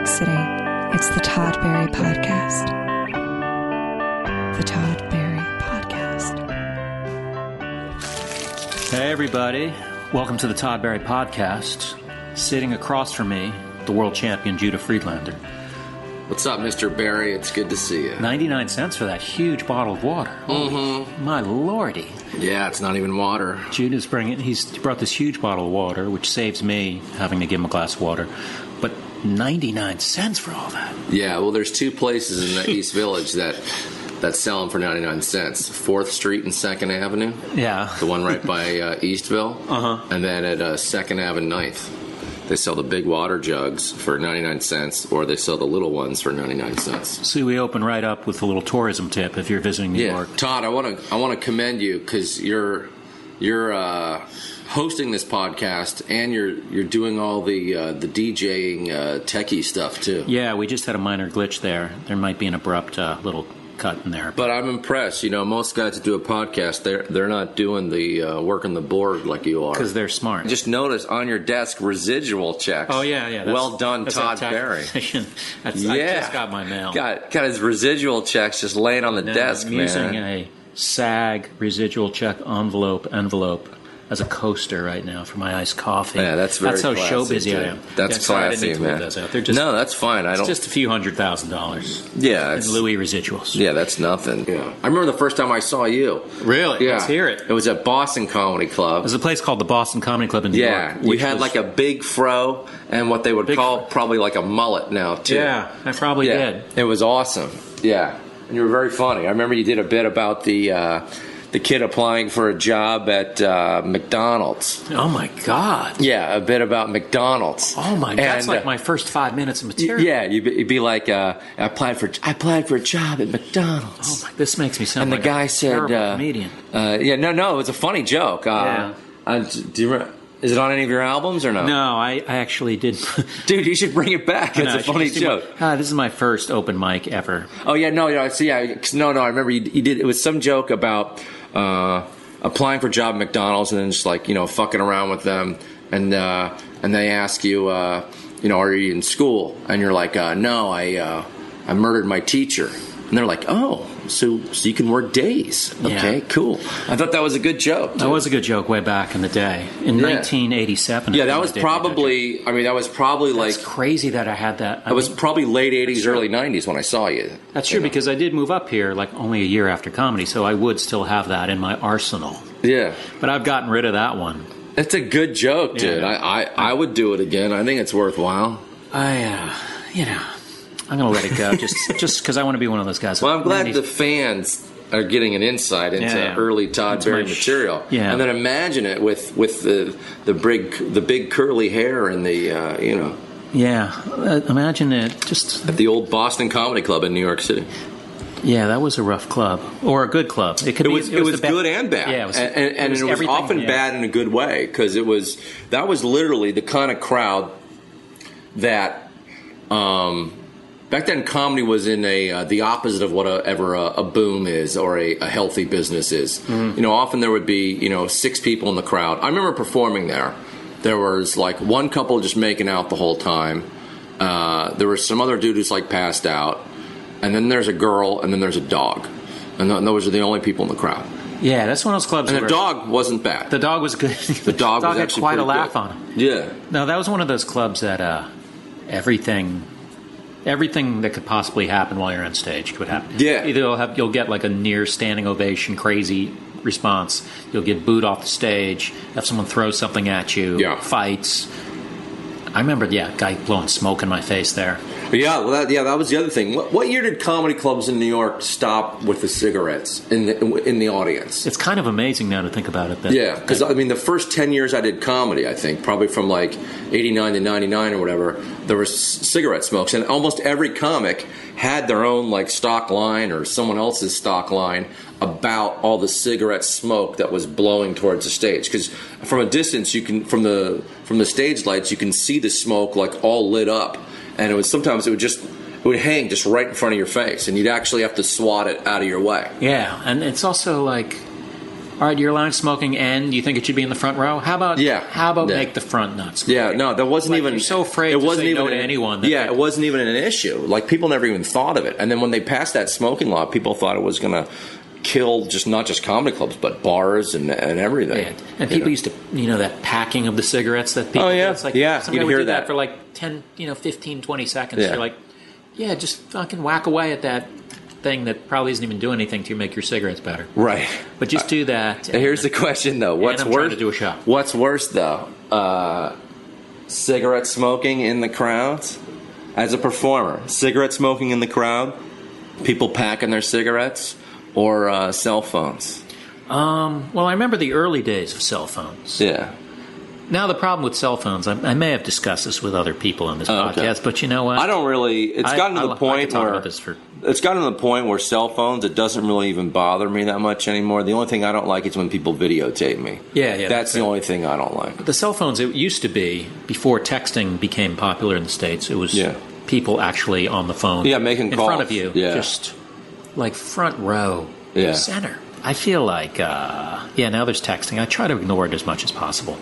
York City, it's the Todd Barry Podcast. The Todd Barry Podcast. Hey, everybody. Welcome to the Todd Barry Podcast. Sitting across from me, the world champion Judah Friedlander. What's up, Mr. Barry? It's good to see you. 99 cents for that huge bottle of water. Mm-hmm. My lordy. Yeah, it's not even water. Judah's bringing, he's brought this huge bottle of water, which saves me having to give him a glass of water. But 99 cents for all that. Yeah, well, there's two places in the East Village that that sell them for 99 cents. Fourth Street and Second Avenue. Yeah. The one right by uh, Eastville. Uh-huh. And then at uh, Second Avenue Ninth. They sell the big water jugs for 99 cents, or they sell the little ones for 99 cents. See, we open right up with a little tourism tip if you're visiting New Yeah, York. Todd, I want to I want to commend you because you're you're uh, hosting this podcast and you're you're doing all the uh, the DJing uh, techie stuff too. Yeah, we just had a minor glitch there. There might be an abrupt uh, little cut in there. But I'm impressed. You know, most guys that do a podcast, they're they're not doing the uh, working the board like you are. Because they're smart. Just notice on your desk residual checks. Oh yeah, yeah. well done, Todd taxation. That's, I Yeah. just got my mail. Got got his residual checks just laying on the Now, desk, I'm using man. a SAG residual check envelope envelope as a coaster right now for my iced coffee. Yeah, that's very that's how classy, show busy I am. That's yeah, sorry, I didn't classy, to man. leave those out. They're just no, that's fine. I it's don't. just a few hundred thousand dollars. yeah, in it's, Louis residuals. yeah, that's nothing. Yeah, I remember the first time I saw you. Really? Yeah, Let's hear it. It was at Boston Comedy Club. There's a place called the Boston Comedy Club in New Yeah, York. you which had was- like a big fro and what they would call fro. probably like a mullet now too. yeah, I probably yeah, did. it was awesome. Yeah, and you were very funny. I remember you did a bit about the uh, the kid applying for a job at uh, McDonald's. Oh my god. Yeah, a bit about McDonald's. Oh my, that's And, like uh, my first five minutes of material. Yeah, you'd be, you'd be like, uh, I applied for I applied for a job at McDonald's. Oh my, this makes me sound and the guy said, uh, comedian. uh, "Yeah, no, no, it was a funny joke." Uh, Yeah. uh, do you, re- is it on any of your albums or no? No, I, I actually did. Dude, you should bring it back. It's I a funny do my- joke. Ah, this is my first open mic ever. Oh yeah, no, no, so yeah, no, no. I remember you, you did. It was some joke about uh, applying for a job at McDonald's and then just like you know fucking around with them, and uh, and they ask you, uh, you know, are you in school? And you're like, uh, no, I uh, I murdered my teacher. And they're like, oh, so so you can work days? Okay, Yeah. cool. I thought that was a good joke. That was a good joke way back in the day. In Yeah. 1987. Yeah, that was did do probably. I mean, that was probably That's like. crazy that I had that. I It was probably late '80s, true. early '90s when I saw you. that's you true know. because I did move up here like only a year after comedy, so I would still have that in my arsenal. Yeah. But I've gotten rid of that one. It's a good joke, dude. Yeah. I, I, I would do it again. I think it's worthwhile. I, uh, you know, I'm gonna let it go just just because I want to be one of those guys. Well, I'm glad Randy- the fans are getting an insight into Yeah, yeah. early Todd Barry material. yeah. And then imagine it with with the the big the big curly hair and the uh, you know Yeah, uh, imagine it. Just at the old Boston Comedy Club in New York City. yeah, that was a rough club or a good club. It could It be. was it was, the ba- good and bad. Yeah, it was, and, and, and it was, often yeah. bad in a good way because it was that was literally the kind of crowd that um, back then comedy was in a uh, the opposite of whatever a, a boom is or a, a healthy business is. Mm-hmm. You know, often there would be you know six people in the crowd. I remember performing there. There was like one couple just making out the whole time. Uh, there was some other dude who's like passed out, and then there's a girl, and then there's a dog, and th- those are the only people in the crowd. Yeah, that's one of those clubs. And the dog wasn't bad. the dog was good. The dog, was had quite a laugh good. on him. Yeah, No, that was one of those clubs that uh, everything, everything that could possibly happen while you're on stage could happen. Yeah. either you'll have you'll get like a near standing ovation, crazy response. You'll get booed off the stage. Have someone throw something at you. Yeah. fights. I remember, yeah, guy blowing smoke in my face there. Yeah, well, that, yeah, that was the other thing. What, what year did comedy clubs in New York stop with the cigarettes in the in the audience? It's kind of amazing now to think about it. That, Yeah, because I mean, the first ten years I did comedy, I think probably from like '89 to '99 or whatever, there was cigarette smokes, and almost every comic had their own like stock line or someone else's stock line about all the cigarette smoke that was blowing towards the stage. Because from a distance, you can from the from the stage lights, you can see the smoke like all lit up, and it was sometimes it would just it would hang just right in front of your face, and you'd actually have to swat it out of your way. Yeah, and it's also like, all right, you're smoking, and you think it should be in the front row. How about Yeah. How about Yeah. make the front not smoking? Yeah, no, that wasn't Like, even. you're so afraid It to wasn't even no to anyone that yeah, it wasn't even an issue. Like people never even thought of it. And then when they passed that smoking law, people thought it was going to kill just not just comedy clubs, but bars and and everything. Yeah. And people know? used to, you know, that packing of the cigarettes that people. Oh, yeah. It's like, Yeah, would hear do that. that. for like ten, you know, 15, 20 seconds. Yeah. You're like, yeah, just fucking whack away at that thing that probably isn't even doing anything to make your cigarettes better. right. But just do that. And here's the question though: What's worse? to do a. What's worse though? Uh, cigarette smoking in the crowds as a performer. Cigarette smoking in the crowd. People packing their cigarettes or uh, cell phones. Um, well, I remember the early days of cell phones. Yeah. Now the problem with cell phones, I, I may have discussed this with other people on this Oh, okay. podcast, but you know what? I don't really. It's I- gotten to I- the point where about this for- it's gotten to the point where cell phones. It doesn't really even bother me that much anymore. The only thing I don't like is when people videotape me. Yeah, yeah, That's the it. only thing I don't like. The cell phones, it used to be before texting became popular in the states. It was Yeah. people actually on the phone, Yeah, making in calls. front of you, Yeah. just like front row, Yeah. center. I feel like, uh, yeah, now there's texting. I try to ignore it as much as possible.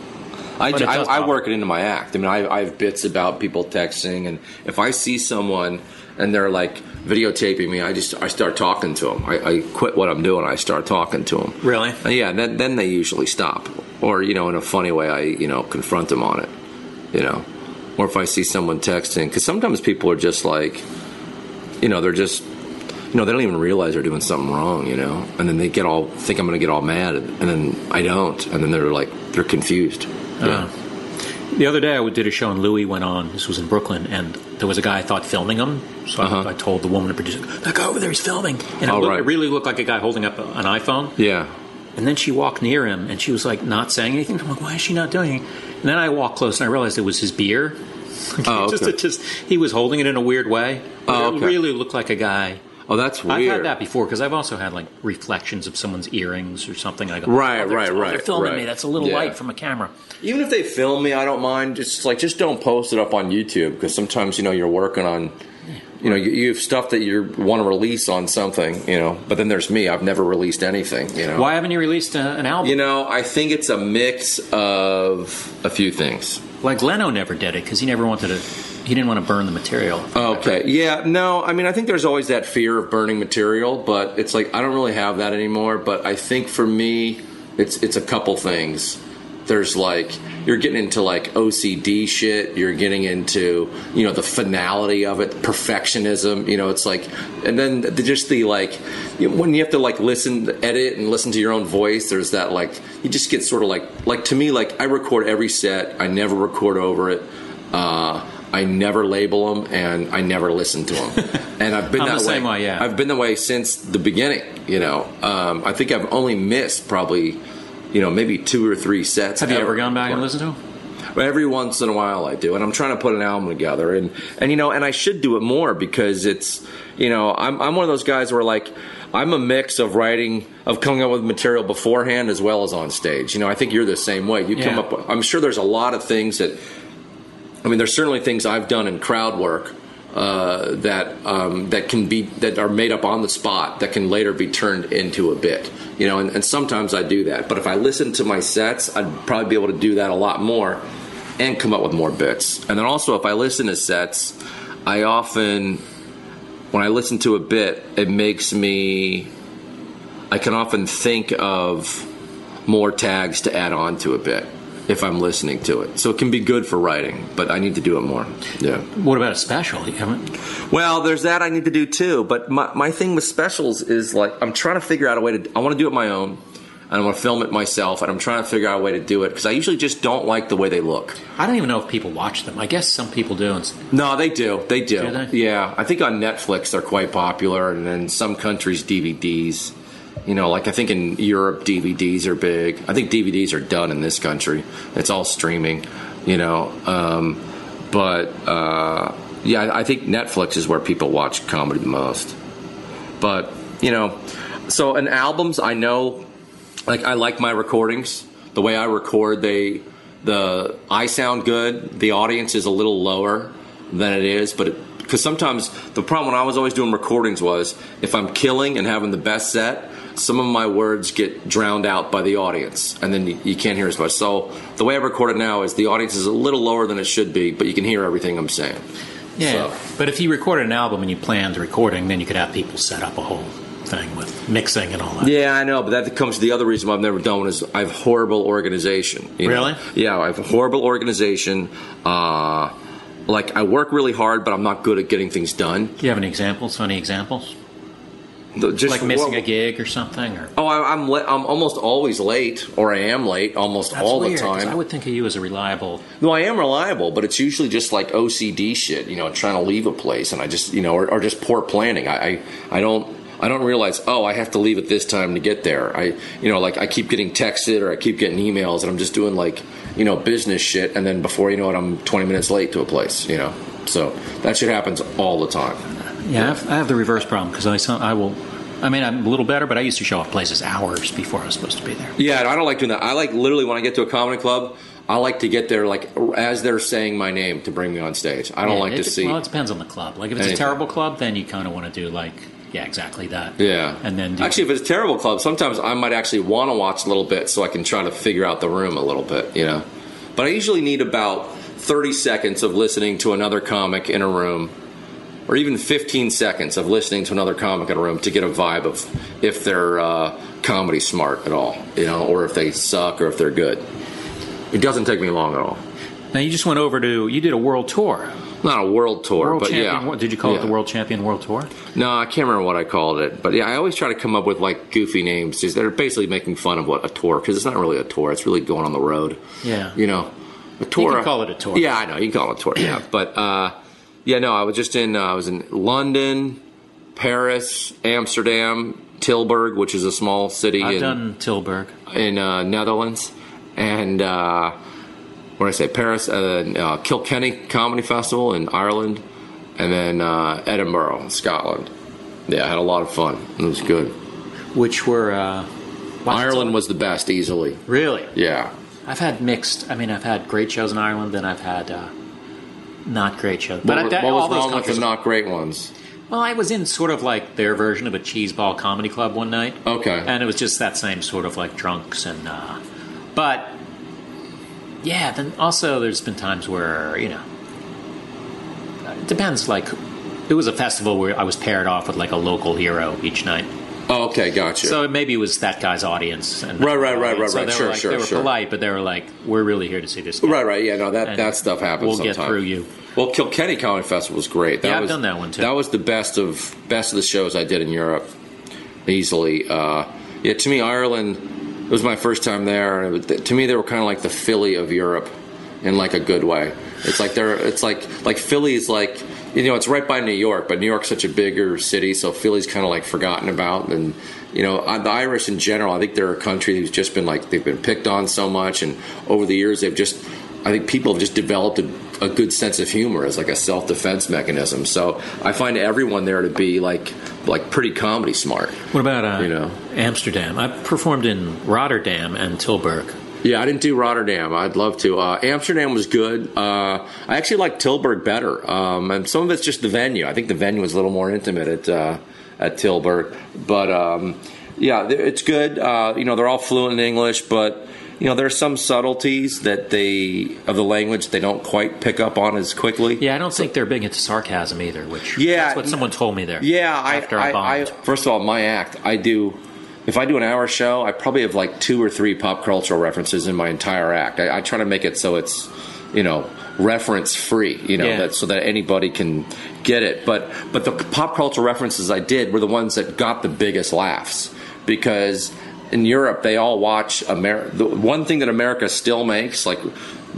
I, But I, I work it into my act. I mean, I, I have bits about people texting, and if I see someone and they're like videotaping me, I just I start talking to them. I, I quit what I'm doing. I start talking to them. Really? Yeah. Then then they usually stop, or you know, in a funny way, I you know confront them on it. You know, or if I see someone texting, because sometimes people are just like, you know, they're just. You know, they don't even realize they're doing something wrong, you know, and then they get all think I'm going to get all mad, and then I don't, and then they're like they're confused. Uh, the other day, I did a show and Louis went on. This was in Brooklyn, and there was a guy I thought filming him. So Uh-huh. I, I told the woman, the producer, "That guy over there, he's filming." And it, Oh, looked, right. it really looked like a guy holding up an iPhone. Yeah. And then she walked near him, and she was like not saying anything. I'm like, "Why is she not doing?" it? And then I walked close, and I realized it was his beer. Oh, just, okay. it just he was holding it in a weird way. Oh, It really looked like a guy. Oh, that's weird. I've had that before because I've also had like reflections of someone's earrings or something. I go, Right, oh, they're- right, oh, They're filming right. me. That's a little Yeah. light from a camera. Even if they film me, I don't mind. Just like just don't post it up on YouTube because sometimes you know you're working on, you know, you, you have stuff that you want to release on something, you know. But then there's me. I've never released anything, you know. Why haven't you released a, an album? You know, I think it's a mix of a few things. Like Leno never did it because he never wanted to. He didn't want to burn the material. Okay. Yeah. No. I mean, I think there's always that fear of burning material, but it's like I don't really have that anymore. But I think for me, it's it's a couple things. There's like you're getting into like OCD shit. You're getting into you know the finality of it, perfectionism. You know, it's like, and then the, just the like when you have to like listen, edit, and listen to your own voice. There's that like you just get sort of like like to me like I record every set. I never record over it. Uh, I never label them and I never listen to them. And I've been that the way. same way, yeah. I've been that way since the beginning. You know, um, I think I've only missed probably, you know, maybe two or three sets. Have you ever ever gone back and listened to? But every once in a while I do, and I'm trying to put an album together, and and you know, and I should do it more because it's, you know, I'm I'm one of those guys where like. I'm a mix of writing, of coming up with material beforehand as well as on stage. You know, I think you're the same way. You come up. With, I'm sure there's a lot of things that I mean, there's certainly things I've done in crowd work uh, that um, that can be that are made up on the spot that can later be turned into a bit. You know, and, and sometimes I do that. But if I listen to my sets, I'd probably be able to do that a lot more and come up with more bits. And then also, if I listen to sets, I often when I listen to a bit, it makes me. I can often think of more tags to add on to a bit if I'm listening to it. So it can be good for writing, but I need to do it more. Yeah. What about a special? You haven't? Well, there's that I need to do too. But my, my thing with specials is like I'm trying to figure out a way to. I want to do it my own. and I'm going to film it myself, and I'm trying to figure out a way to do it because I usually just don't like the way they look. I don't even know if people watch them. I guess some people do. And No, they do. They do. Do they? Yeah, I think on Netflix they're quite popular, and in some countries DVDs. You know, like I think in Europe DVDs are big. I think DVDs are done in this country. It's all streaming. You know, um, but uh, yeah, I think Netflix is where people watch comedy the most. But you know, so in albums, I know, like I like my recordings. The way I record, they the I sound good. The audience is a little lower than it is, but because sometimes the problem when I was always doing recordings was if I'm killing and having the best set, some of my words get drowned out by the audience, and then you, you can't hear as much. So the way I record it now is the audience is a little lower than it should be, but you can hear everything I'm saying. yeah, So- but if you record an album and you plan the recording, then you could have people set up a whole thing with mixing and all that. Yeah, I know, but that comes to the other reason why I've never done one is I have horrible organization. you know? Really? Yeah, I have horrible organization. Uh, like I work really hard, but I'm not good at getting things done. Do you have any examples? Any examples? The- Just Like missing well, a gig or something? Or Oh, I, I'm le- I'm almost always late, or I am late almost That's all weird, the time. I would think of you as a reliable. No, I am reliable, but it's usually just like OCD shit, you know, trying to leave a place, and I just, you know, or, or just poor planning. I, I, I don't, I don't realize, oh, I have to leave at this time to get there. I, you know, like I keep getting texted or I keep getting emails, and I'm just doing like, you know, business shit, and then before you know it, I'm 20 minutes late to a place, you know. So that shit happens all the time. Yeah, I have, I have the reverse problem because I I will. I mean, I'm a little better, but I used to show up places hours before I was supposed to be there. Yeah, and I don't like doing that. I like literally when I get to a comedy club, I like to get there like as they're saying my name to bring me on stage. I don't Yeah, like to see. Well, it depends on the club. Like if it's Anything. a terrible club, then you kind of want to do like yeah, exactly that. Yeah. and then do, actually, if it's a terrible club, sometimes I might actually want to watch a little bit so I can try to figure out the room a little bit, you know. But I usually need about 30 seconds of listening to another comic in a room, or even 15 seconds of listening to another comic in a room to get a vibe of if they're uh, comedy smart at all, you know, or if they suck or if they're good. It doesn't take me long at all. now you just went over to you did a world tour. Not a world tour, World but champion. yeah. What, did you call it the world champion world tour? No, I can't remember what I called it, but yeah, I always try to come up with like goofy names just that are basically making fun of what a tour because it's not really a tour; it's really going on the road. Yeah. you know, a tour. can call it a tour. Yeah, I know you can call it a tour. Yeah, but uh, yeah, no, I was just in. Uh, I was in London, Paris, Amsterdam, Tilburg, which is a small city I've in done Tilburg. in uh, Netherlands, and uh, what did I say? Paris, uh, uh, Kilkenny Comedy Festival in Ireland, and then uh, Edinburgh, Scotland. Yeah, I had a lot of fun. It was good. which were uh, Ireland was the best, easily. really. Yeah. I've had mixed. I mean, I've had great shows in Ireland, then I've had uh, not great shows. But What, that, what was wrong with the not great ones? Well, I was in sort of like their version of a cheeseball comedy club one night. Okay. And it was just that same sort of like drunks and uh but yeah, then also there's been times where, you know, it depends like it was a festival where I was paired off with like a local hero each night. Oh, okay, gotcha. So maybe it was that guy's audience. And Right, right, right, right, so right. They Sure, like, sure, They were sure. polite, but they were like, "We're really here to see this." Guy. right, right, yeah, no, that And that stuff happens. We'll get through you. Well, Kilkenny Comedy Festival was great. That Yeah, I've was, done that one, too. That was the best of best of the shows I did in Europe, easily. Uh, yeah, to me, Ireland it was my first time there, and it to me, they were kind of like the Philly of Europe, in like a good way. It's like they're it's like like Philly is like you know it's right by New York, but New York's such a bigger city, so Philly's kind of like forgotten about and. You know, uh, the Irish in general, I think they're a country who's just been like they've been picked on so much, and over the years they've just I think people have just developed a, a good sense of humor as like a self defense mechanism. So I find everyone there to be like like pretty comedy smart. What about uh, You know. Amsterdam? I performed in Rotterdam and Tilburg. Yeah, I didn't do Rotterdam. I'd love to. Uh, Amsterdam was good. Uh, I actually like Tilburg better, um, and some of it's just the venue. I think the venue was a little more intimate at uh, at Tilburg, but um, yeah, it's good. Uh, you know, they're all fluent in English, but you know, there's some subtleties that they of the language they don't quite pick up on as quickly. Yeah, I don't think they're big into sarcasm either. Which Yeah, that's what someone told me there. Yeah, I, I, I, first of all, my act, I do. If I do an hour show, I probably have like two or three pop cultural references in my entire act. I, I try to make it so it's, you know, reference free. You know, Yeah. that so that anybody can get it. But but the pop cultural references I did were the ones that got the biggest laughs because in Europe, they all watch America. The one thing that America still makes, like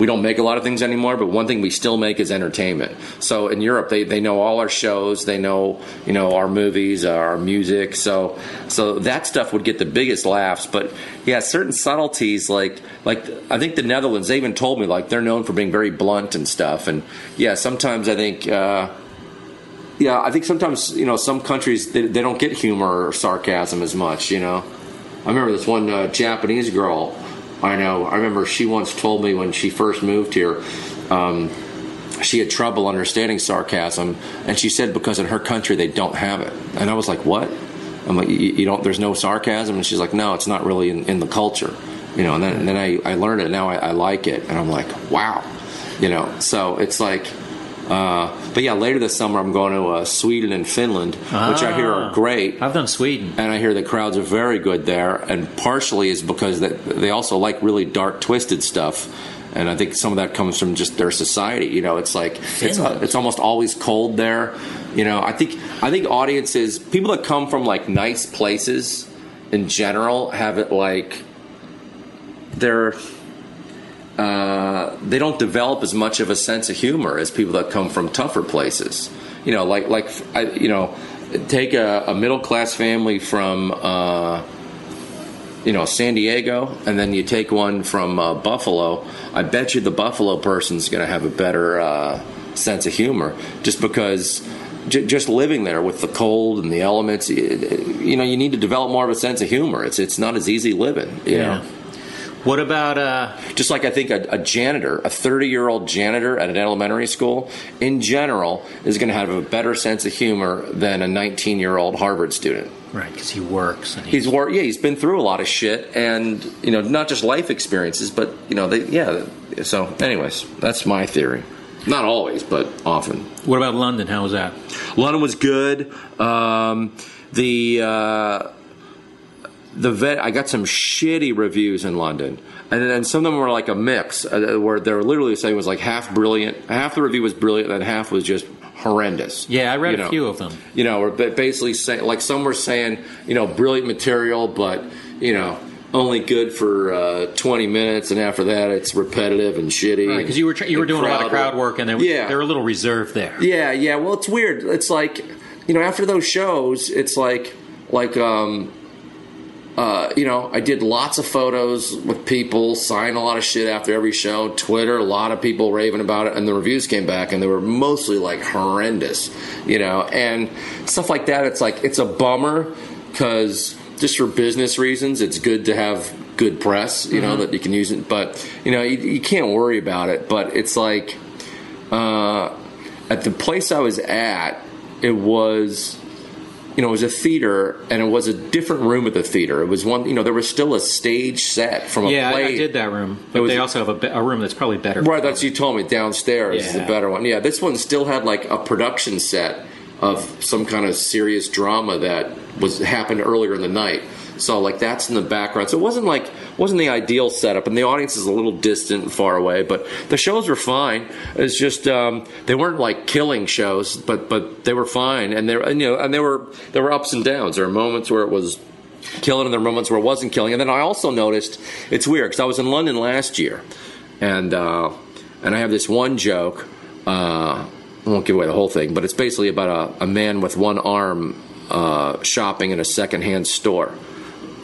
we don't make a lot of things anymore, but one thing we still make is entertainment. So in Europe, they, they know all our shows, they know you know our movies, our music. So so that stuff would get the biggest laughs. But yeah, certain subtleties like like I think the Netherlands, they even told me like they're known for being very blunt and stuff. And yeah, sometimes I think. Uh, yeah, I think sometimes you know some countries they, they don't get humor or sarcasm as much. You know, I remember this one uh, Japanese girl I know. I remember she once told me when she first moved here. Um, she had trouble understanding sarcasm, and she said because in her country they don't have it. And I was like, "What?" I'm like, "You, don't? There's no sarcasm?" And she's like, "No, it's not really in, in the culture." You know. And then, and then I, I learned it. Now I, I like it, and I'm like, "Wow," you know. So it's like uh, but yeah, later this summer I'm going to uh, Sweden and Finland, which I hear are Ah. great. I've done Sweden. And I hear the crowds are very good there, and partially is because that they also like really dark, twisted stuff. And I think some of that comes from just their society. You know, it's like it's uh, it's almost always cold there. You know, I think I think audiences, people that come from like nice places in general, have it like they're uh, they don't develop as much of a sense of humor as people that come from tougher places. You know, like like I, you know, take a, a middle class family from uh, you know San Diego, and then you take one from uh, Buffalo. I bet you the Buffalo person's going to have a better uh, sense of humor, just because. j- Just living there with the cold and the elements, you know, you need to develop more of a sense of humor. It's it's not as easy living, you know. What about uh, Just like I think a, a janitor, a 30 year old janitor at an elementary school, in general, is going to have a better sense of humor than a 19 year old Harvard student. right? Because he works and he, He's worked, yeah, he's been through a lot of shit, and you know, not just life experiences, but you know, they, yeah. So, anyways, that's my theory. Not always, but often. What about London? How was that? London was good. Um, the uh, the vet, I got some shitty reviews in London, and then some of them were like a mix, uh, where they're literally saying it was like half brilliant, half the review was brilliant, and half was just horrendous. Yeah, I read You a know. few of them. You know, or basically saying like some were saying, you know, brilliant material, but you know. Only good for uh, twenty minutes, and after that, it's repetitive and shitty. Because you were tr- you were doing a lot of crowd work, and they were, yeah, they were a little reserved there. yeah, yeah. Well, it's weird. It's like, you know, after those shows, it's like, like, um, uh, you know, I did lots of photos with people, signed a lot of shit after every show. Twitter, a lot of people raving about it, and the reviews came back, and they were mostly like horrendous, you know, and stuff like that. It's like it's a bummer because just for business reasons, it's good to have good press, you know, that you can use it. But you know, you, you can't worry about it. But it's like uh, at the place I was at, it was, you know, it was a theater, and it was a different room at the theater. It was one, you know, there was still a stage set from a Yeah, I, play. I did that room, but was- they also have a, be- a room that's probably better. Right, that's you told me downstairs is the better one. Yeah, this one still had like a production set of some kind of serious drama that was happened earlier in the night. So like that's in the background. So it wasn't like wasn't the ideal setup, and the audience is a little distant and far away. But the shows were fine. It's just um, they weren't like killing shows, but but they were fine, and they were- and, you know and there were there were ups and downs. There were moments where it was killing and there were moments where it wasn't killing. And then I also noticed it's weird because I was in London last year, and uh, and I have this one joke. Uh, I won't give away the whole thing, but it's basically about a, a man with one arm uh, shopping in a secondhand store.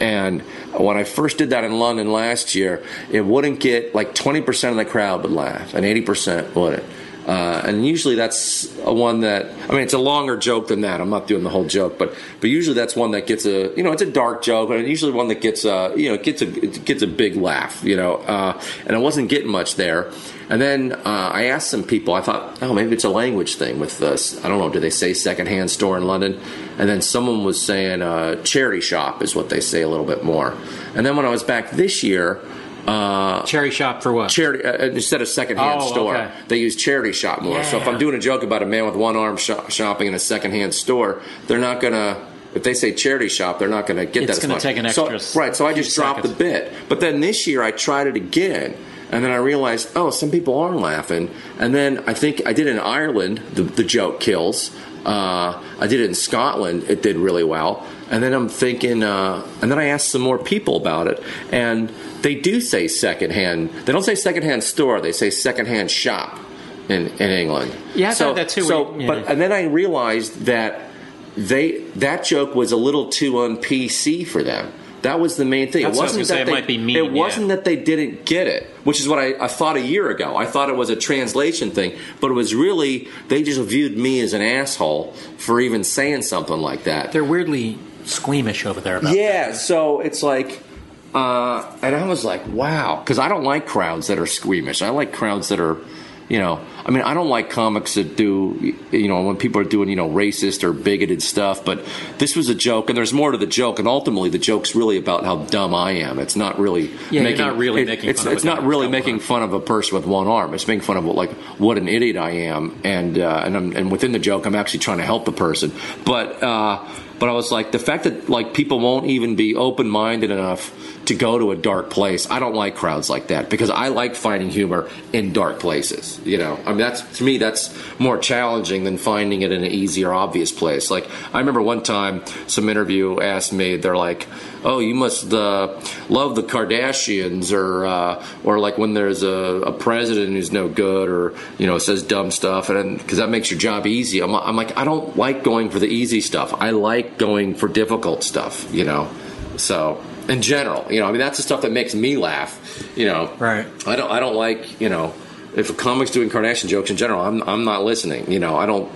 And when I first did that in London last year, it wouldn't get like 20% of the crowd would laugh, and 80% wouldn't. Uh, and usually that's a one that I mean it's a longer joke than that. I'm not doing the whole joke, but but usually that's one that gets a you know it's a dark joke, and usually one that gets a you know gets a gets a big laugh, you know. Uh, and I wasn't getting much there. And then uh, I asked some people. I thought, oh, maybe it's a language thing with this. I don't know. Do they say secondhand store in London? And then someone was saying uh, charity shop is what they say a little bit more. And then when I was back this year. Uh, Cherry shop for what? charity uh, instead of secondhand Oh, store. okay. They use charity shop more. So if I'm doing a joke about a man with one arm shop, shopping in a secondhand store, they're not gonna. If they say charity shop, they're not gonna get It's that as gonna much. take an So- extra right. So I just dropped seconds. the bit. But then this year I tried it again. And then I realized, oh, some people are laughing. And then I think I did it in Ireland. The, the joke kills. Uh, I did it in Scotland. It did really well. and then I'm thinking, uh, and then I asked some more people about it, and they do say secondhand. They don't say secondhand store. They say secondhand shop in, in England. Yeah, I thought that too. So, We- yeah. but and then I realized that they that joke was a little too on PC for them. That was the main thing. That's it was wasn't say. that It they, might be mean, It yeah. wasn't that they didn't get it, which is what I, I thought a year ago. I thought it was a translation thing, but it was really they just viewed me as an asshole for even saying something like that. They're weirdly squeamish over there about Yeah, so it's like, uh, and I was like, wow, because I don't like crowds that are squeamish. I like crowds that are, you know, I mean, I don't like comics that do, you know, when people are doing, you know, racist or bigoted stuff. But this was a joke, and there's more to the joke, and ultimately the joke's really about how dumb I am. It's not really you're making, not really it- making it's, fun of it's not really making fun of a person with one arm. It's making fun of what, like what an idiot I am, and uh, and I'm, and within the joke, I'm actually trying to help the person. But uh, but I was like the fact that like people won't even be open minded enough to go to a dark place. I don't like crowds like that because I like finding humor in dark places. You know, I mean that's to me that's more challenging than finding it in an easy or obvious place. Like I remember one time some interview asked me, they're like, "Oh, you must uh, love the Kardashians," or uh, or like when there's a, a president who's no good or you know says dumb stuff, and because that makes your job easy. I'm, I'm like, I don't like going for the easy stuff. I like going for difficult stuff. You know, so in general, you know, I mean that's the stuff that makes me laugh. You know, Right. I don't I don't like you know if a comic's doing Kardashian jokes in general, I'm I'm not listening. You know, I don't.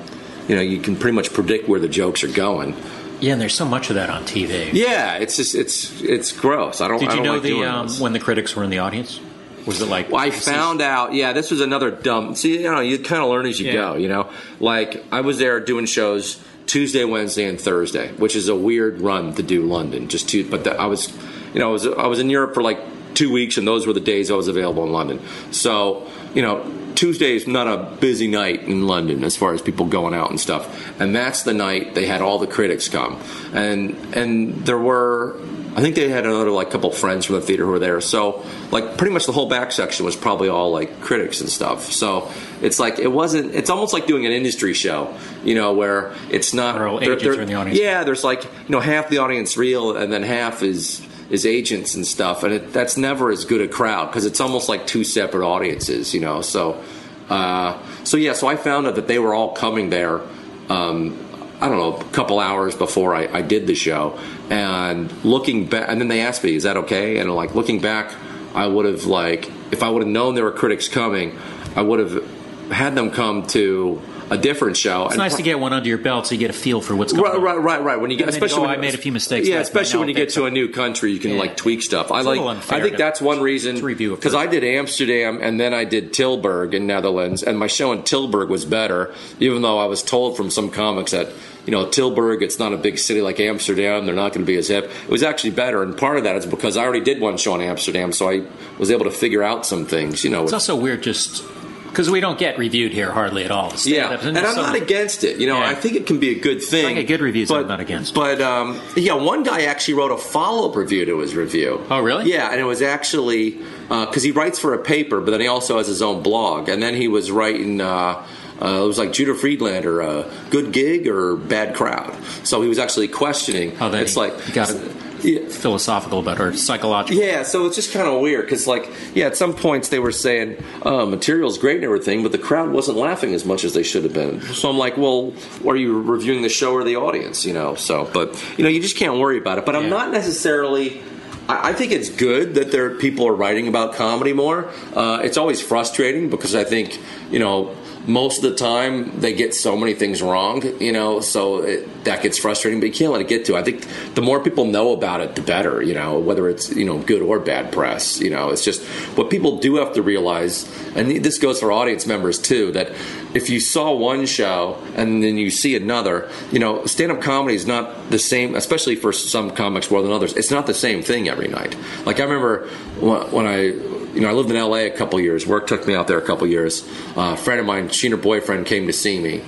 You know, you can pretty much predict where the jokes are going. Yeah, and there's so much of that on TV. Yeah, it's just it's it's gross. I don't. Did I you don't know like the um, when the critics were in the audience? Was it like Well, I found out. Yeah, this was another dumb. See, you know, you kind of learn as you Yeah. go. You know, like I was there doing shows Tuesday, Wednesday, and Thursday, which is a weird run to do London. Just two, but the, I was, you know, I was I was in Europe for like two weeks, and those were the days I was available in London. So, you know, Tuesday is not a busy night in London as far as people going out and stuff. And that's the night they had all the critics come, and and there were I think they had another like couple friends from the theater who were there. So like pretty much the whole back section was probably all like critics and stuff. So it's like it wasn't. It's almost like doing an industry show, you know, where it's not. They're- agents they're- are in the audience. Yeah, there's like you know half the audience real, and then half is is agents and stuff, and it, that's never as good a crowd because it's almost like two separate audiences, you know. So uh, so yeah, so I found out that they were all coming there. Um, I don't know, a couple hours before I, I did the show, and looking back, and then they asked me, "Is that okay?" And like looking back, I would have like, if I would have known there were critics coming, I would have had them come to a different show. It's nice to get one under your belt so you get a feel for what's going Right, on. right, right, right. When you get, And then you especially go, when "I made a few mistakes Yeah, especially when you get to a new country, you can Yeah. like tweak stuff. I It's a like. I think that's one reason to review because. I did Amsterdam and then I did Tilburg in Netherlands, and my show in Tilburg was better, even though I was told from some comics that. You know, Tilburg, it's not a big city like Amsterdam. They're not going to be as hip. It was actually better, and part of that is because I already did one show in Amsterdam, so I was able to figure out some things. You know, It's also weird just because we don't get reviewed here hardly at all. yeah, and I'm so- not against it. You know, Yeah. I think it can be a good thing. I get good reviews, but I'm not against. But um, yeah, one guy actually wrote a follow-up review to his review. Oh, really? Yeah, and it was actually because he writes for a paper, but then he also has his own blog, and then he was writing. Uh, uh, it was like Judah Friedlander, uh, good gig or bad crowd. So he was actually questioning. Oh, it's like got it. Yeah, philosophical about or psychological. yeah, so it's just kind of weird because, like, yeah, at some points they were saying uh, material's great and everything, but the crowd wasn't laughing as much as they should have been. So I'm like, well, are you reviewing the show or the audience? You know, so but you know, you just can't worry about it. But I'm not necessarily. I I think it's good that there people are writing about comedy more. Uh, it's always frustrating because I think you know most of the time they get so many things wrong. You know, so it, that gets frustrating. But you can't let it get to. I think the more people know about it, the better. You know, whether it's you know good or bad press. You know, it's just what people do have to realize, and this goes for audience members too. That if you saw one show and then you see another, you know, stand up comedy is not the same, especially for some comics more than others. It's not the same thing every night. Like I remember when when I, you know, I lived in L.A. a couple years. Work took me out there a couple years. Uh, a friend of mine, she and her boyfriend came to see me,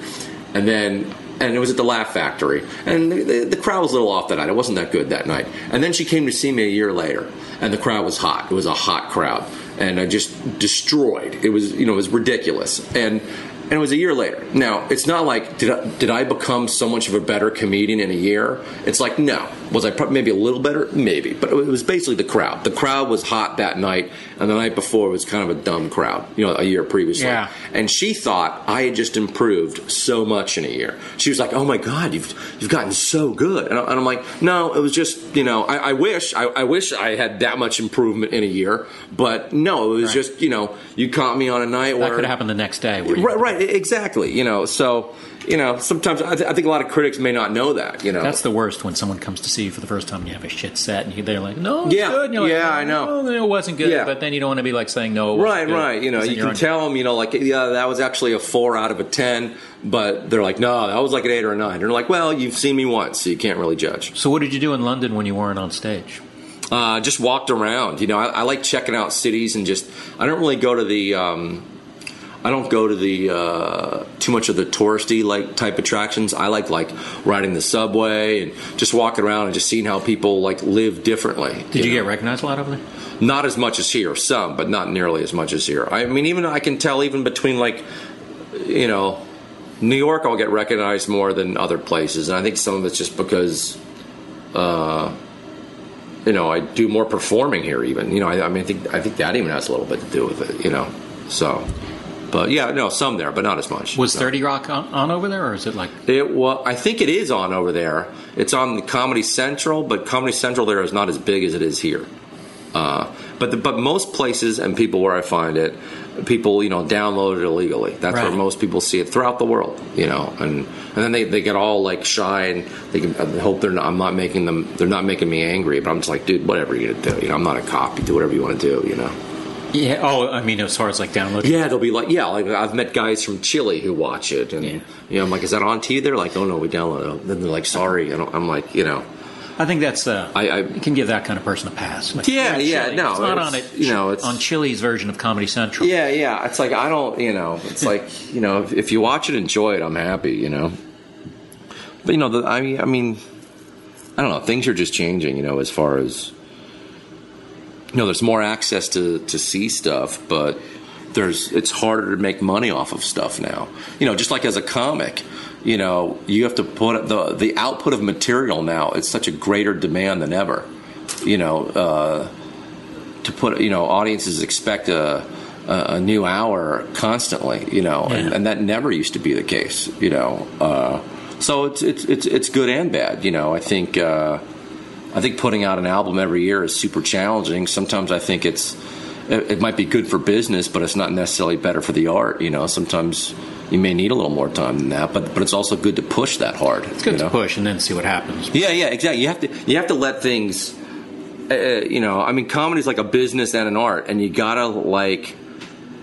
and then. And it was at the Laugh Factory, and the, the, the crowd was a little off that night. It wasn't that good that night. And then she came to see me a year later, and the crowd was hot. It was a hot crowd, and I just destroyed. It was, you know, it was ridiculous. And and it was a year later. Now, it's not like did I, did I become so much of a better comedian in a year? It's like no. Was I maybe a little better? Maybe, but it was basically the crowd. The crowd was hot that night, and the night before was kind of a dumb crowd. You know, a year previously. Yeah. And she thought I had just improved so much in a year. She was like, "Oh my god, you've you've gotten so good," and, I, and I'm like, "No, it was just you know, I, I wish I, I wish I had that much improvement in a year, but no, it was Right. just you know, you caught me on a night That where could happen the next day. Right, right, exactly. You know, so you know, sometimes I, th- I think a lot of critics may not know that. You know, That's the worst when someone comes to see you for the first time and you have a shit set and you, they're like, no, it's Yeah, good. And you're like, yeah, I know. "No, it wasn't good. Yeah. But then you don't want to be like saying, no, it wasn't right, good," right. You know, you can tell them, you know, like yeah, that was actually a four out of a ten, but they're like, no, that was like an eight or a nine. And They're like, well, you've seen me once, so you can't really judge. So what did you do in London when you weren't on stage? Uh, just walked around. You know, I, I like checking out cities and just. I don't really go to the. Um, I don't go to the uh, too much of the touristy like type attractions. I like like riding the subway and just walking around and just seeing how people like live differently. Did you, know? get recognized a lot over there? Not as much as here, some, but not nearly as much as here. I mean, even I can tell even between like, you know, New York, I'll get recognized more than other places, and I think some of it's just because, uh, you know, I do more performing here. Even you know, I, I mean, I think I think that even has a little bit to do with it. You know, so. But yeah, no, some there, but not as much. Was. 30 Rock on, on over there or is it like, It well, I think it is on over there. It's on the Comedy Central, but Comedy Central there is not as big as it is here. Uh, but the, but most places and people where I find it, people you know download it illegally. That's where most people see it throughout the world. You know, and and then they, they get all like shy and they can I hope they're not. I'm not making them. They're not making me angry. But I'm just like, dude, whatever you're do. You know, I'm not a cop. You do whatever you want to do. You know. Yeah, oh, I mean, as far as like downloading? Yeah, they'll be like, yeah, like I've met guys from Chile who watch it, and Yeah. you know, I'm like, is that on TV? They're like, oh no, we download it. Then they're like, sorry, I don't, I'm like, you know, I think that's, uh, I- I- you can give that kind of person a pass. Like, Yeah, Chile. yeah, no, It's not it's- on it, you know, it's- on Chile's version of Comedy Central. yeah, yeah. It's like I don't, you know, it's like you know, if, if you watch it, enjoy it. I'm happy, you know. But you know, the, I mean, I mean, I don't know. Things are just changing, you know, as far as you know, there's more access to to see stuff, but there's it's harder to make money off of stuff now. You know, just like as a comic, you know, you have to put the the output of material now. It's such a greater demand than ever. You know, uh, to put you know, audiences expect a a, new hour constantly. You know, and, and that never used to be the case. You know, uh, so it's it's it's it's good and bad. You know, I think. Uh, I think putting out an album every year is super challenging. Sometimes I think it's it, it might be good for business, but it's not necessarily better for the art. You know, sometimes you may need a little more time than that, but but it's also good to push that hard. It's good to know? push and then see what happens. Yeah, yeah, exactly. You have to you have to let things. Uh, you know, I mean, comedy's like a business and an art, and you gotta like.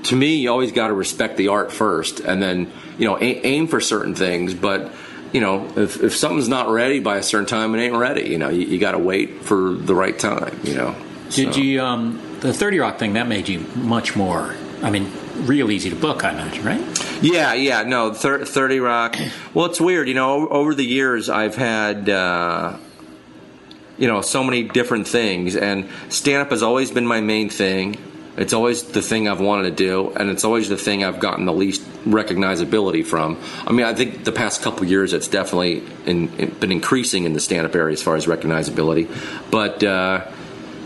To me, you always got to respect the art first, and then you know aim for certain things. But you know, if, if something's not ready by a certain time, it ain't ready. You know, you, you got to wait for the right time. You know. Did So- you, um, the 30 Rock thing, that made you much more, I mean, real easy to book, I imagine, right? Yeah, yeah, no, thir- 30 Rock. Well, it's weird, you know, over the years I've had, uh, you know, so many different things, and stand up has always been my main thing. It's always the thing I've wanted to do, and it's always the thing I've gotten the least recognizability from. I mean, I think the past couple years it's definitely in, been increasing in the stand up area as far as recognizability. But, uh,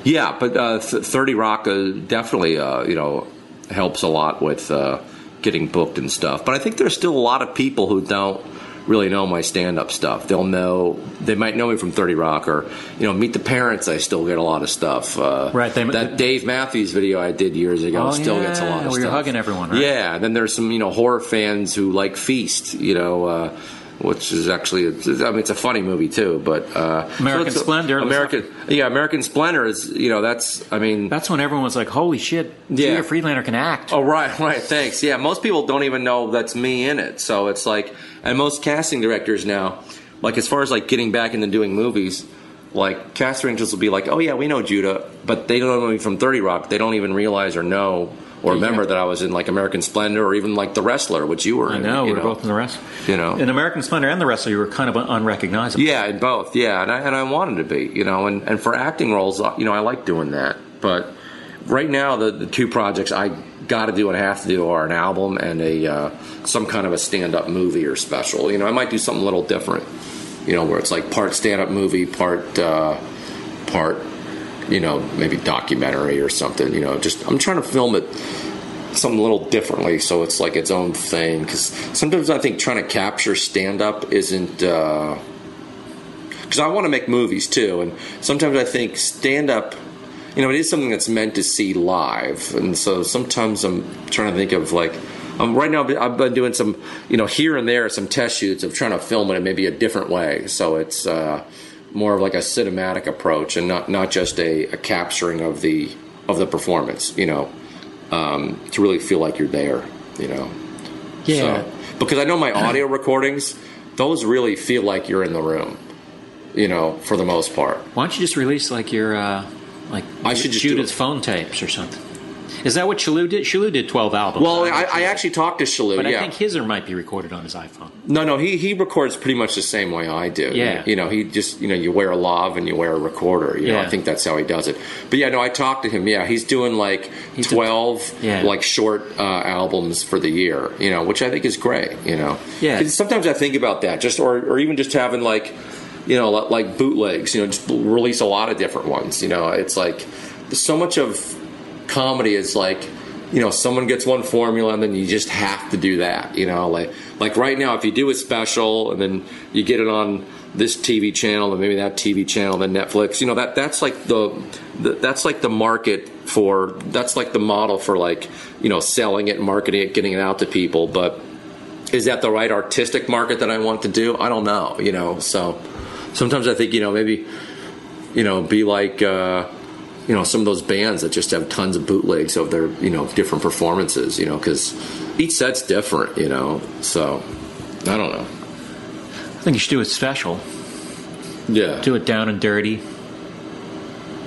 yeah, but uh, 30 Rock uh, definitely, uh, you know, helps a lot with uh, getting booked and stuff. But I think there's still a lot of people who don't really know my stand-up stuff. They'll know they might know me from 30 Rock or you know Meet the Parents. I still get a lot of stuff. Uh, Right, they- that Dave Matthews video I did years ago Oh, still gets a lot of where you're stuff. hugging everyone, right? Yeah. Then there's some you know horror fans who like Feast. You know. Uh, which is actually, I mean, it's a funny movie too, but uh, American a- Splendor. American, yeah, American Splendor is, you know, that's, I mean, That's when everyone was like, holy shit, Yeah. Judah Friedlander can act. Oh right, right. Thanks. Yeah, most people don't even know that's me in it. So it's like, and most casting directors now, like as far as like getting back into doing movies, like casting angels will be like, "Oh yeah, we know Judah," but they don't know me from Thirty Rock. They don't even realize or know or remember Yeah. that I was in like American Splendor or even like The Wrestler, which you were I in. know, you we were both in the rest. You know. In American Splendor and the Wrestler, you were kind of unrecognizable. Yeah, in both. Yeah, and I, and I wanted to be, you know, and, and for acting roles, uh, you know, I like doing that. But right now, the, the two projects I got to do and have to do are an album and a uh, some kind of a stand up movie or special. You know, I might do something a little different. You know, where it's like part stand up movie, part uh, part you know maybe documentary or something. You know, just I'm trying to film it something a little differently so it's like its own thing because sometimes i think trying to capture stand up isn't because i want to make movies too and sometimes i think stand up you know it is something that's meant to see live and so sometimes i'm trying to think of like um, right now i've been doing some you know here and there some test shoots of trying to film it in maybe a different way so it's uh, more of like a cinematic approach and not not just a, a capturing of the of the performance you know um, to really feel like you're there, you know. Yeah. So, because I know my audio recordings, those really feel like you're in the room, you know, for the most part. Why don't you just release like your uh, like I should Judith's it. phone tapes or something? Is that what Shalou did? Shalou did twelve albums. Well, I. I actually talked to Shalou. but yeah. I think his or might be recorded on his iPhone. No, no, he he records pretty much the same way I do. Yeah. you know, he just you know you wear a lav and you wear a recorder. You know, Yeah. I think that's how he does it. But yeah, no, I talked to him. Yeah, he's doing like He's did- twelve Yeah. like short uh, albums for the year. You know, which I think is great. You know, Yeah. sometimes I think about that, just or or even just having like you know like bootlegs. You know, just release a lot of different ones. You know, it's like so much of comedy is like you know someone gets one formula and then you just have to do that you know like like right now if you do a special and then you get it on this TV channel and maybe that TV channel then Netflix you know that that's like the, the that's like the market for that's like the model for like you know selling it marketing it getting it out to people. But is that the right artistic market that I want to do? I don't know you know so sometimes I think you know maybe you know be like uh you know some of those bands that just have tons of bootlegs of their you know different performances you know because each set's different you know so i don't know I think you should do it special. yeah Do it down and dirty.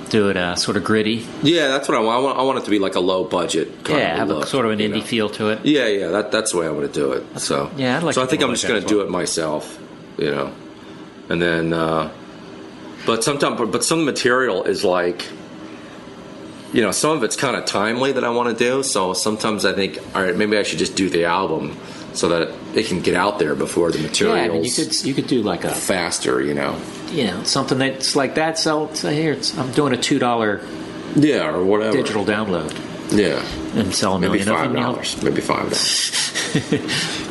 Do it uh, sort of gritty. yeah that's what i want I, want I want it to be like a low budget kind yeah, of have look, a sort of an indie know. feel to it. yeah yeah that, that's the way i want to do it so yeah, I'd like so i think i'm just going to do it myself you know and then uh but sometimes but, but some material is like you know, some of it's kind of timely that I want to do. So sometimes I think, all right, maybe I should just do the album so that it can get out there before the Yeah, materials I mean, you could you could do like a faster. You know, you know something that's like that. Sell say here, it's, I'm doing a two dollar yeah, or whatever. digital download yeah, and sell a maybe five them. you know. dollars, maybe five dollars.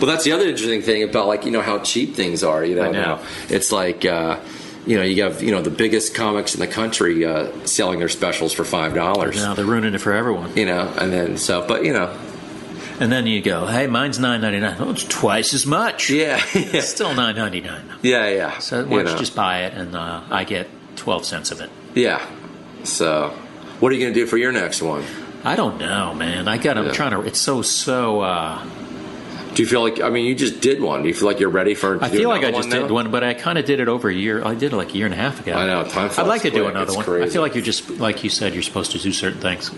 well, that's the other interesting thing about like you know how cheap things are. You know, I know. it's like. uh you know, you have you know the biggest comics in the country uh, selling their specials for five dollars. Now they're ruining it for everyone. You know, and then so, but you know, And then you go, hey, mine's nine ninety nine. Oh, it's twice as much. yeah, yeah, It's still nine ninety nine. yeah, yeah. So why you don't you just buy it and uh, I get twelve cents of it. Yeah. So, what are you going to do for your next one? I don't know, man. I got. I'm Yeah. trying to. It's so so. Uh, Do you feel like? I mean, you just did one. Do you feel like you're ready for? I feel like I just did one, but I kind of did it over a year. I did it like a year and a half ago. I know, time I'd like to do another It's one. I feel like you're just like you said. You're supposed to do certain things.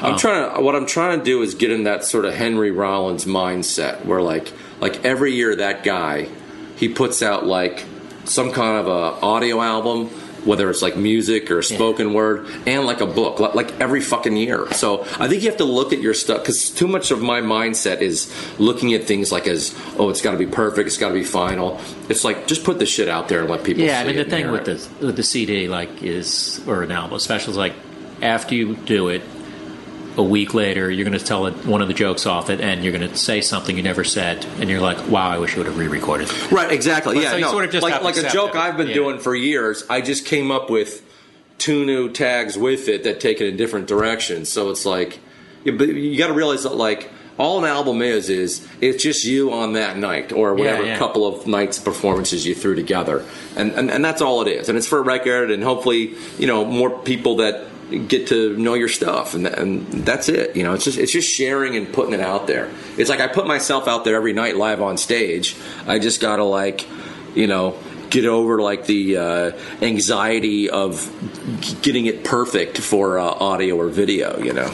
I'm Um, trying to. What I'm trying to do is get in that sort of Henry Rollins mindset, where like, like every year that guy, he puts out like some kind of a audio album. Whether it's like music or spoken word, and like a book, like, like every fucking year. So I think you have to look at your stuff because too much of my mindset is looking at things like as oh, it's got to be perfect, it's got to be final. It's like just put the shit out there and let people. Yeah, I mean the thing with it. the with the CD like is or an album special is like after you do it, a week later you're going to tell one of the jokes off it, and you're going to say something you never said, and you're like, wow, I wish you would have re-recorded. Right, exactly. But yeah, so you no. sort of just like like a joke it. I've been Yeah. doing for years. I just came up with two new tags with it that take it in different directions. So it's like, yeah, but you got to realize that like all an album is is it's just you on that night or whatever yeah. couple of nights performances you threw together, and, and and that's all it is. And it's for a record, and hopefully you know more people that get to know your stuff and, and that's it you know? It's just it's just sharing and putting it out there. It's like i put myself out there every night live on stage. I just gotta like you know get over like the uh, anxiety of getting it perfect for uh, audio or video you know?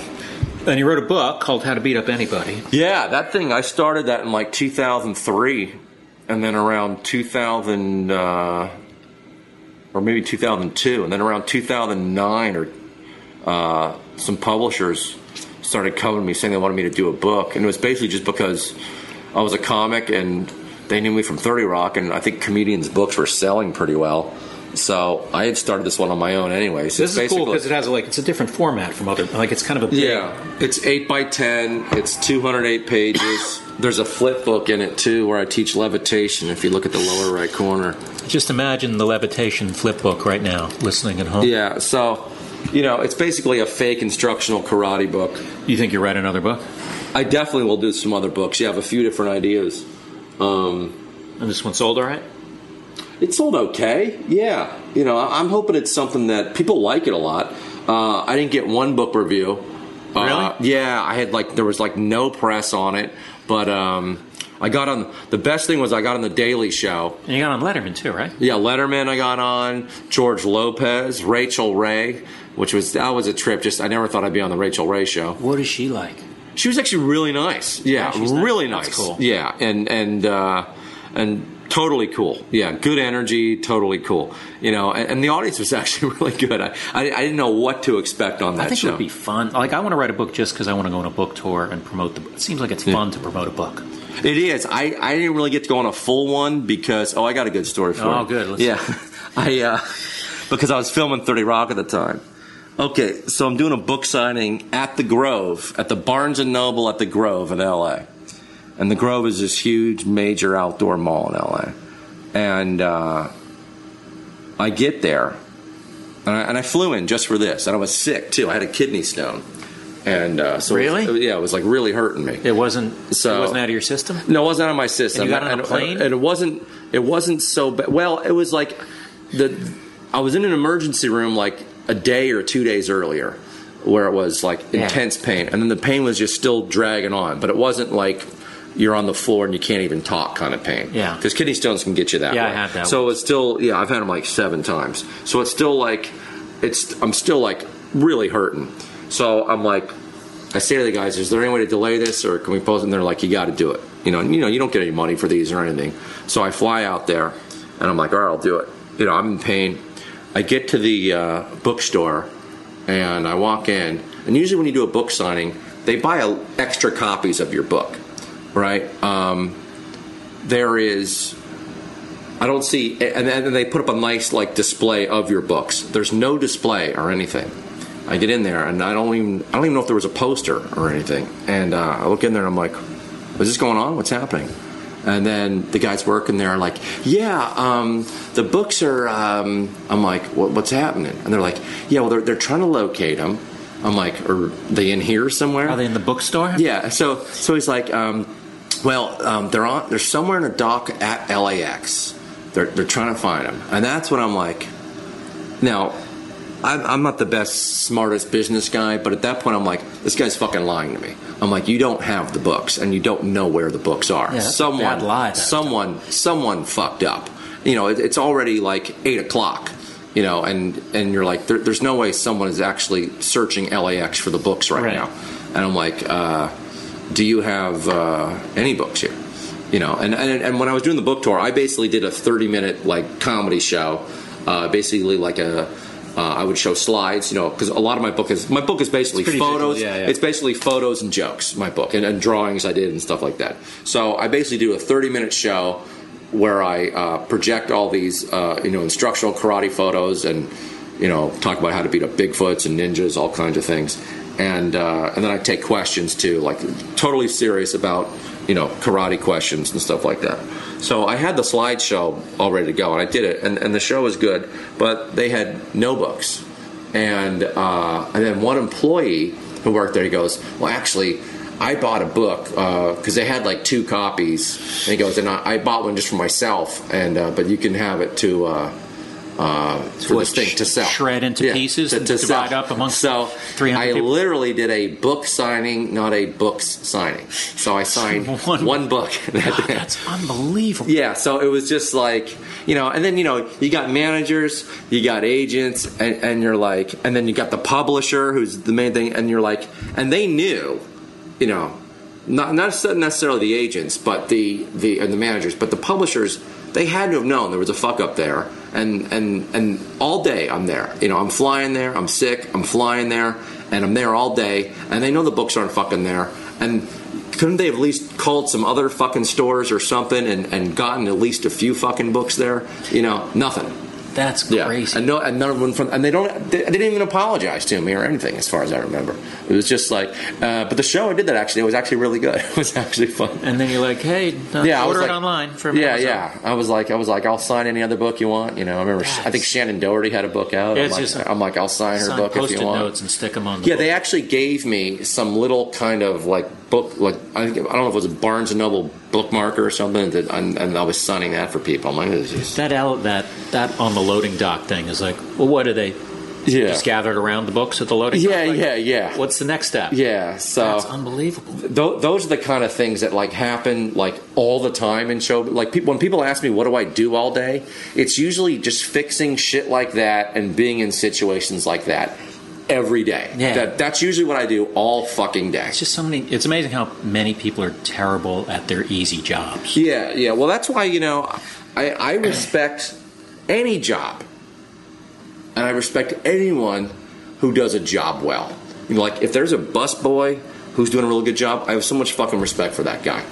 And you wrote a book called How to Beat Up Anybody. yeah that thing i started that in like 2003 and then around 2000 uh, or maybe 2002 and then around 2009 or uh, some publishers started coming to me saying they wanted me to do a book, and it was basically just because I was a comic and they knew me from 30 Rock, and I think comedians' books were selling pretty well. So I had started this one on my own anyway. So This it's is cool because it has a, like it's a different format from other like it's kind of a big, yeah, it's eight by ten. It's two hundred eight pages. There's a flip book in it too, where I teach levitation. If you look at the lower right corner. Just imagine the levitation flip book right now, listening at home. Yeah, so you know, it's basically a fake instructional karate book. You think you write another book? I definitely will do some other books. You have a few different ideas. Um, And this one sold all right? it sold okay. Yeah, you know, I'm hoping it's something that people like it a lot. Uh, I didn't get one book review. Uh, yeah, I had like there was like no press on it, but um, I got on. The best thing was I got on the Daily Show. And you got on Letterman too, right? Yeah, Letterman I got on, George Lopez, Rachael Ray, which was that was a trip. Just I never thought I'd be on the Rachael Ray show. What is she like? She was actually really nice. Yeah, Yeah, nice. really That's nice. cool. Yeah, and and uh, and totally cool. Yeah, good energy, totally cool. You know, and, and the audience was actually really good. I, I I didn't know what to expect on that I think show. it would be fun. Like I want to write a book just because I want to go on a book tour and promote the. It seems like it's fun to promote a book. It is. I, I didn't really get to go on a full one because oh I got a good story for Oh, you. good. Let's- yeah, I uh, because I was filming Thirty Rock at the time. Okay, so I'm doing a book signing at the Grove, at the Barnes and Noble at the Grove in L.A. And the Grove is this huge, major outdoor mall in L.A. And uh, I get there, and I, and I flew in just for this, and I was sick too. I had a kidney stone, and uh, so it was- Really? yeah, it was like really hurting me. It wasn't. So- it wasn't out of your system. No, it wasn't out of my system. And you got on a plane? and it wasn't. It wasn't so bad. Well, it was like the. I was in an emergency room like a day or two days earlier, where it was like Yeah. intense pain, and then the pain was just still dragging on. But it wasn't like you're on the floor and you can't even talk kind of pain. Yeah. because kidney stones can get you that Yeah, I way. had that So once. it's still. Yeah, I've had them like seven times. So it's still like. It's. I'm still like really hurting. So I'm like. I say to the guys, "Is there any way to delay this, or can we post?" it? And they're like, "You got to do it." You know, and, you know, you don't get any money for these or anything. So I fly out there, and I'm like, "All right, I'll do it." You know, I'm in pain. I get to the uh, bookstore, and I walk in, and usually when you do a book signing, they buy a, extra copies of your book, right? Um, there is I don't see, and then they put up a nice like display of your books. There's no display or anything. I get in there and I don't even I don't even know if there was a poster or anything. And uh, I look in there and I'm like, "Is this going on? What's happening?" And then the guys working there are like, "Yeah, um, the books are." Um, I'm like, what, "What's happening?" And they're like, "Yeah, well, they're they're trying to locate them." I'm like, "Are they in here somewhere?" Are they in the bookstore? Yeah. So so he's like, um, well, um, they're on. They're somewhere in a dock at LAX. They're they're trying to find them, and that's when I'm like, now. I'm, I'm not the best, smartest business guy, but at that point, I'm like, this guy's fucking lying to me. I'm like, you don't have the books, and you don't know where the books are. Yeah, someone, bad lie, that. someone, someone fucked up. You know, it, it's already like eight o'clock. You know, and and you're like, there, there's no way someone is actually searching LAX for the books right, Right. now. And I'm like, uh, do you have uh, any books here? You know, and, and and when I was doing the book tour, I basically did a 30 minute like comedy show, uh, basically like a. Uh, I would show slides, you know, because a lot of my book is my book is basically photos. yeah, yeah. It's basically photos and jokes. My book and, and drawings I did and stuff like that. So I basically do a 30 minute show where I uh, project all these, uh, you know, instructional karate photos and you know talk about how to beat up Bigfoots and ninjas, all kinds of things, and uh, and then I take questions too, like totally serious about you know karate questions and stuff like that. So I had the slideshow all ready to go, and I did it, and, and the show was good, but they had no books, and uh, and then one employee who worked there, he goes, well, actually. I bought a book because they had like two copies, and he goes, and I, I bought one just for myself, and uh, but you can have it to uh, for this thing to sell, shred into pieces and divide up amongst So 300 I people? literally did a book signing, not a books signing. So I signed One- one, book. That's unbelievable. Yeah, so it was just like, you know, and then, you know, you got managers, you got agents, and, and you're like, and then you got the publisher who's the main thing, and you're like, and they knew, you know, not, not necessarily the agents, but the, the, and the managers, but the publishers, they had to have known there was a fuck up there. And, and, and all day I'm there. You know, I'm flying there, I'm sick, I'm flying there, and I'm there all day, and they know the books aren't fucking there, and couldn't they have at least called some other fucking stores or something and, and gotten at least a few fucking books there? You know, nothing. That's Yeah, crazy. and no, and none of them from, and they don't, they, they didn't even apologize to me or anything, as far as I remember. It was just like, uh, but the show I did that actually, it was actually really good. It was actually fun. and then you're like, hey, uh, Yeah, order like, it online from yeah, Amazon. yeah. I was like, I was like, I'll sign any other book you want. You know, I remember, I think Shannen Doherty had a book out. Yeah, I'm like, just- I'm like, I'll sign her Sign book if you want. notes and stick them on. The Yeah, they actually gave me some little kind of like book, like I, think, I don't know if it was a Barnes and Noble bookmarker or something, that, and, and I was signing that for people. I'm like, this is that out that that on the loading dock thing is like, well, what do they yeah, just gathered around the books at the loading? yeah, dock? Like, yeah, yeah, What's the next step? yeah. So that's unbelievable. Th- those are the kind of things that like happen like all the time in show like people when people ask me what do i do all day it's usually just fixing shit like that and being in situations like that every day Yeah. that, that's usually what i do all fucking day It's just so many. It's amazing how many people are terrible at their easy jobs. yeah yeah well that's why you know i, I respect any job and i respect anyone who does a job well you know, like if there's a busboy who's doing a really good job i have so much fucking respect for that guy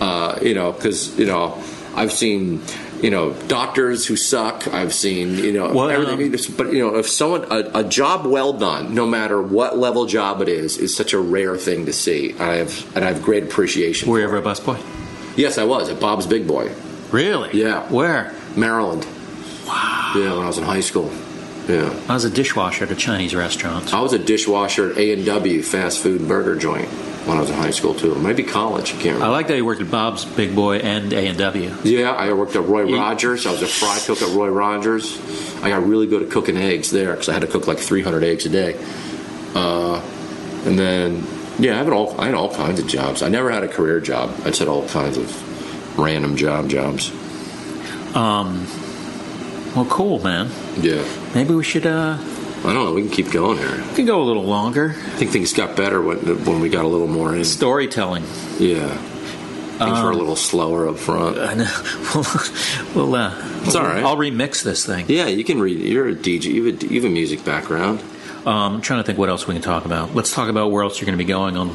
uh, you know because you know i've seen you know doctors who suck i've seen you know Well, everything um, but you know if someone a, a job well done no matter what level job it is is such a rare thing to see i have and i have great appreciation Were you ever a busboy? yes i was at bob's big boy Really? Yeah. Where? Maryland. Wow. Yeah, when I was in high school. Yeah. I was a dishwasher at a Chinese restaurant. I was a dishwasher at A and W fast food burger joint when I was in high school too. Maybe college. I can't Remember. I like that you worked at Bob's Big Boy and A and W. yeah, I worked at Roy Rogers. I was a fry cook at Roy Rogers. I got really good at cooking eggs there because I had to cook like 300 eggs a day. Uh, and then yeah, I had all I had all kinds of jobs. I never had a career job. I just had all kinds of random job jobs. Um. Well, cool, man. Yeah. Maybe we should uh, I don't know. We can keep going here. we can go a little longer. I think things got better when when we got a little more in. Storytelling. Yeah. Things were a little slower up front. I know. well, uh, It's all right. I'll remix this thing. Yeah, you can read. You're a DJ. You have a, you have a music background. Um, I'm trying to think what else we can talk about. Let's talk about where else you're going to be going on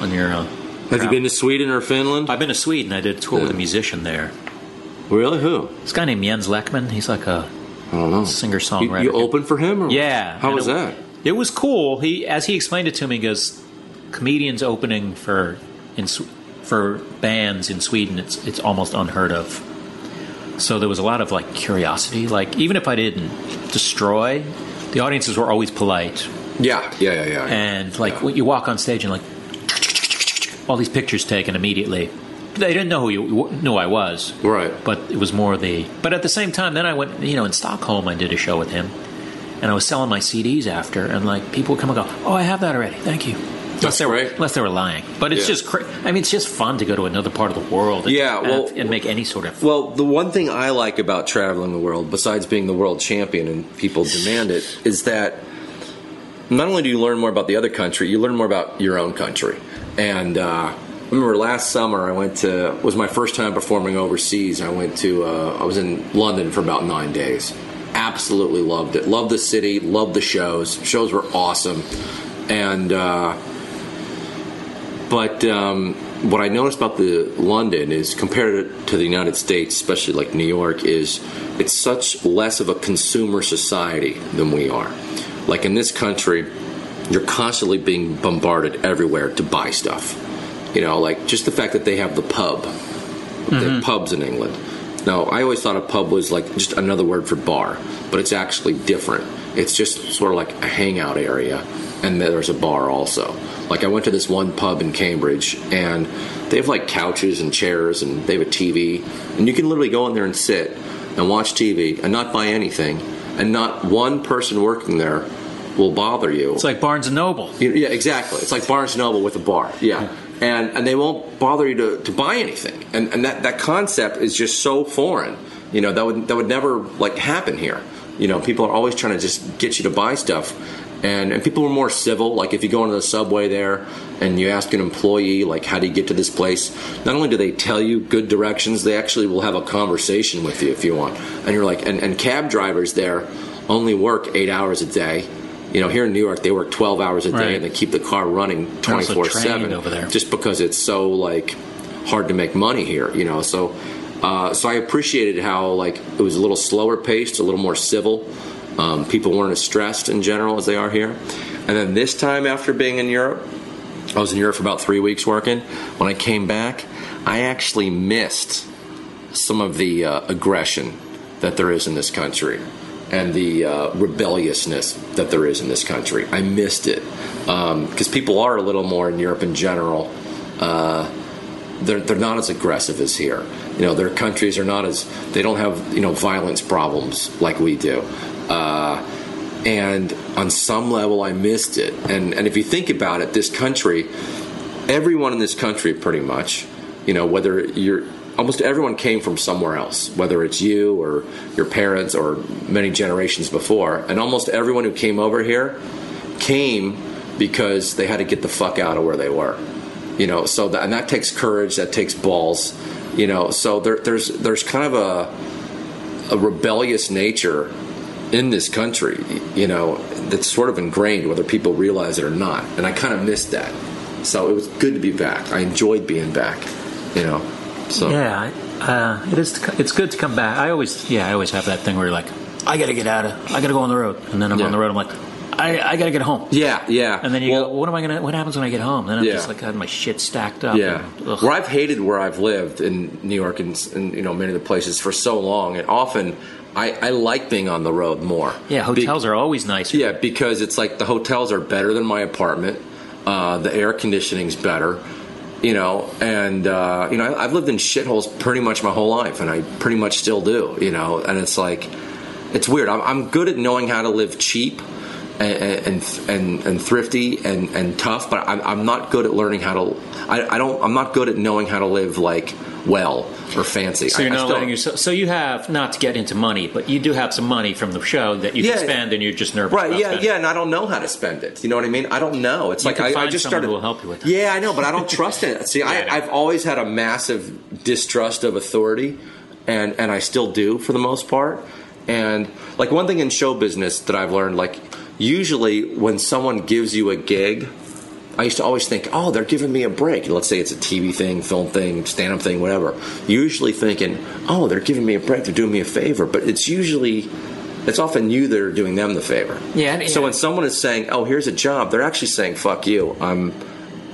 on your. Uh, Have you been to Sweden or Finland? I've been to Sweden. I did a tour with a musician there. Really? Who? This guy named Jens Lekman. He's like a I don't know. singer You, songwriter. you opened for him? Or? Yeah. How was it, that? It was cool. He, as he explained it to me, he goes, comedians opening for in for bands in Sweden, it's it's almost unheard of. So there was a lot of like curiosity. Like even if I didn't destroy, the audiences were always polite. Yeah, yeah, yeah, yeah. And like when you walk on stage and like all these pictures taken immediately. They didn't know who you knew I was, Right. But it was more the. But at the same time, then I went. You know, in Stockholm, I did a show with him, and I was selling my CDs after, and like people would come and go, "Oh, I have that already. Thank you." Unless That's they were, unless they were lying, but it's Yeah. just. Cra- I mean, it's just fun to go to another part of the world. And, Yeah, well- and, and make any sort of. Well, the one thing I like about traveling the world, besides being the world champion and people demand it, is that not only do you learn more about the other country, you learn more about your own country. And uh, remember last summer I went to was my first time performing overseas. I went to uh, I was in London for about nine days. Absolutely loved it. Loved the city. Loved the shows. Shows were awesome. And uh, but um, what I noticed about the London is compared to the United States, especially like New York, is it's such less of a consumer society than we are. Like in this country, you're constantly being bombarded everywhere to buy stuff. You know, like just the fact that they have the pub, they have mm-hmm. pubs in England. Now, I always thought a pub was like just another word for bar, but it's actually different. It's just sort of like a hangout area, and there's a bar also. Like I went to this one pub in Cambridge, and they have like couches and chairs, and they have a TV, and you can literally go in there and sit and watch TV and not buy anything, and not one person working there will bother you. It's like Barnes and Noble. You- Yeah, exactly. It's like Barnes and Noble with a bar. Yeah. And and they won't bother you to, to buy anything. And and that, that concept is just so foreign. You know, that would that would never like happen here. You know, people are always trying to just get you to buy stuff. And and people are more civil. Like if you go into the subway there and you ask an employee like how do you get to this place, not only do they tell you good directions, they actually will have a conversation with you if you want. And you're like and, and cab drivers there only work eight hours a day You know, here in New York, they work 12 hours a day Right. and they keep the car running 24 seven over there. just because it's so like hard to make money here. You know, so uh, so I appreciated how like it was a little slower paced, a little more civil. Um, people weren't as stressed in general as they are here. And then this time after being in Europe, I was in Europe for about three weeks working. When I came back, I actually missed some of the uh, aggression that there is in this country and the uh, rebelliousness that there is in this country. I missed it because people are a little more in Europe in general. Uh, they're, they're not as aggressive as here. You know, their countries are not as they don't have you know violence problems like we do. Uh, and on some level, I missed it. And and if you think about it, this country, everyone in this country, pretty much, you know, whether you're almost everyone came from somewhere else, whether it's you or your parents or many generations before, and almost everyone who came over here came because they had to get the fuck out of where they were. You know, so that, and that takes courage, that takes balls. You know, so there, there's there's kind of a a rebellious nature in this country. You know, that's sort of ingrained, whether people realize it or not. And I kind of missed that. So it was good to be back. I enjoyed being back. You know, so Yeah, uh, it is. To, it's good to come back. I always, yeah, I always have that thing where you're like, I got to get out of, I got to go on the road, and then I'm Yeah. on the road. I'm like, I, I got to get home. yeah, yeah. And then you Well, go, what am I gonna? What happens when I get home? Then I'm Yeah. just like had my shit stacked up. Yeah, and, where I've hated where I've lived in New York and, and you know many of the places for so long, and often I, I like being on the road more. yeah, hotels are always nicer. Yeah, because it's like the hotels are better than my apartment. Uh, the air conditioning's better, you know, and uh, you know I, I've lived in shitholes pretty much my whole life, and I pretty much still do, you know. And it's like it's weird. I'm, I'm good at knowing how to live cheap. And and, and and thrifty and, and tough, but I'm, I'm not good at learning how to. I, I don't. I'm not good at knowing how to live like well or fancy. So you're not still- letting yourself. So you have not to get into money, but you do have some money from the show that you Yeah. can spend, and you're just nervous. Right, about yeah, spending. yeah, and I don't know how to spend it. You know what I mean? I don't know. It's You like I, I just started. will help you with that. Yeah, I know, but I don't trust it. See, Yeah, I. I've always had a massive distrust of authority, and and I still do for the most part. And like one thing in show business that I've learned, like usually when someone gives you a gig, I used to always think, oh, they're giving me a break. Let's say it's a TV thing, film thing, stand up thing, whatever. Usually thinking, oh, they're giving me a break, they're doing me a favor. But it's usually, it's often you that are doing them the favor. Yeah, So when someone is saying, oh, here's a job, they're actually saying, fuck you. I'm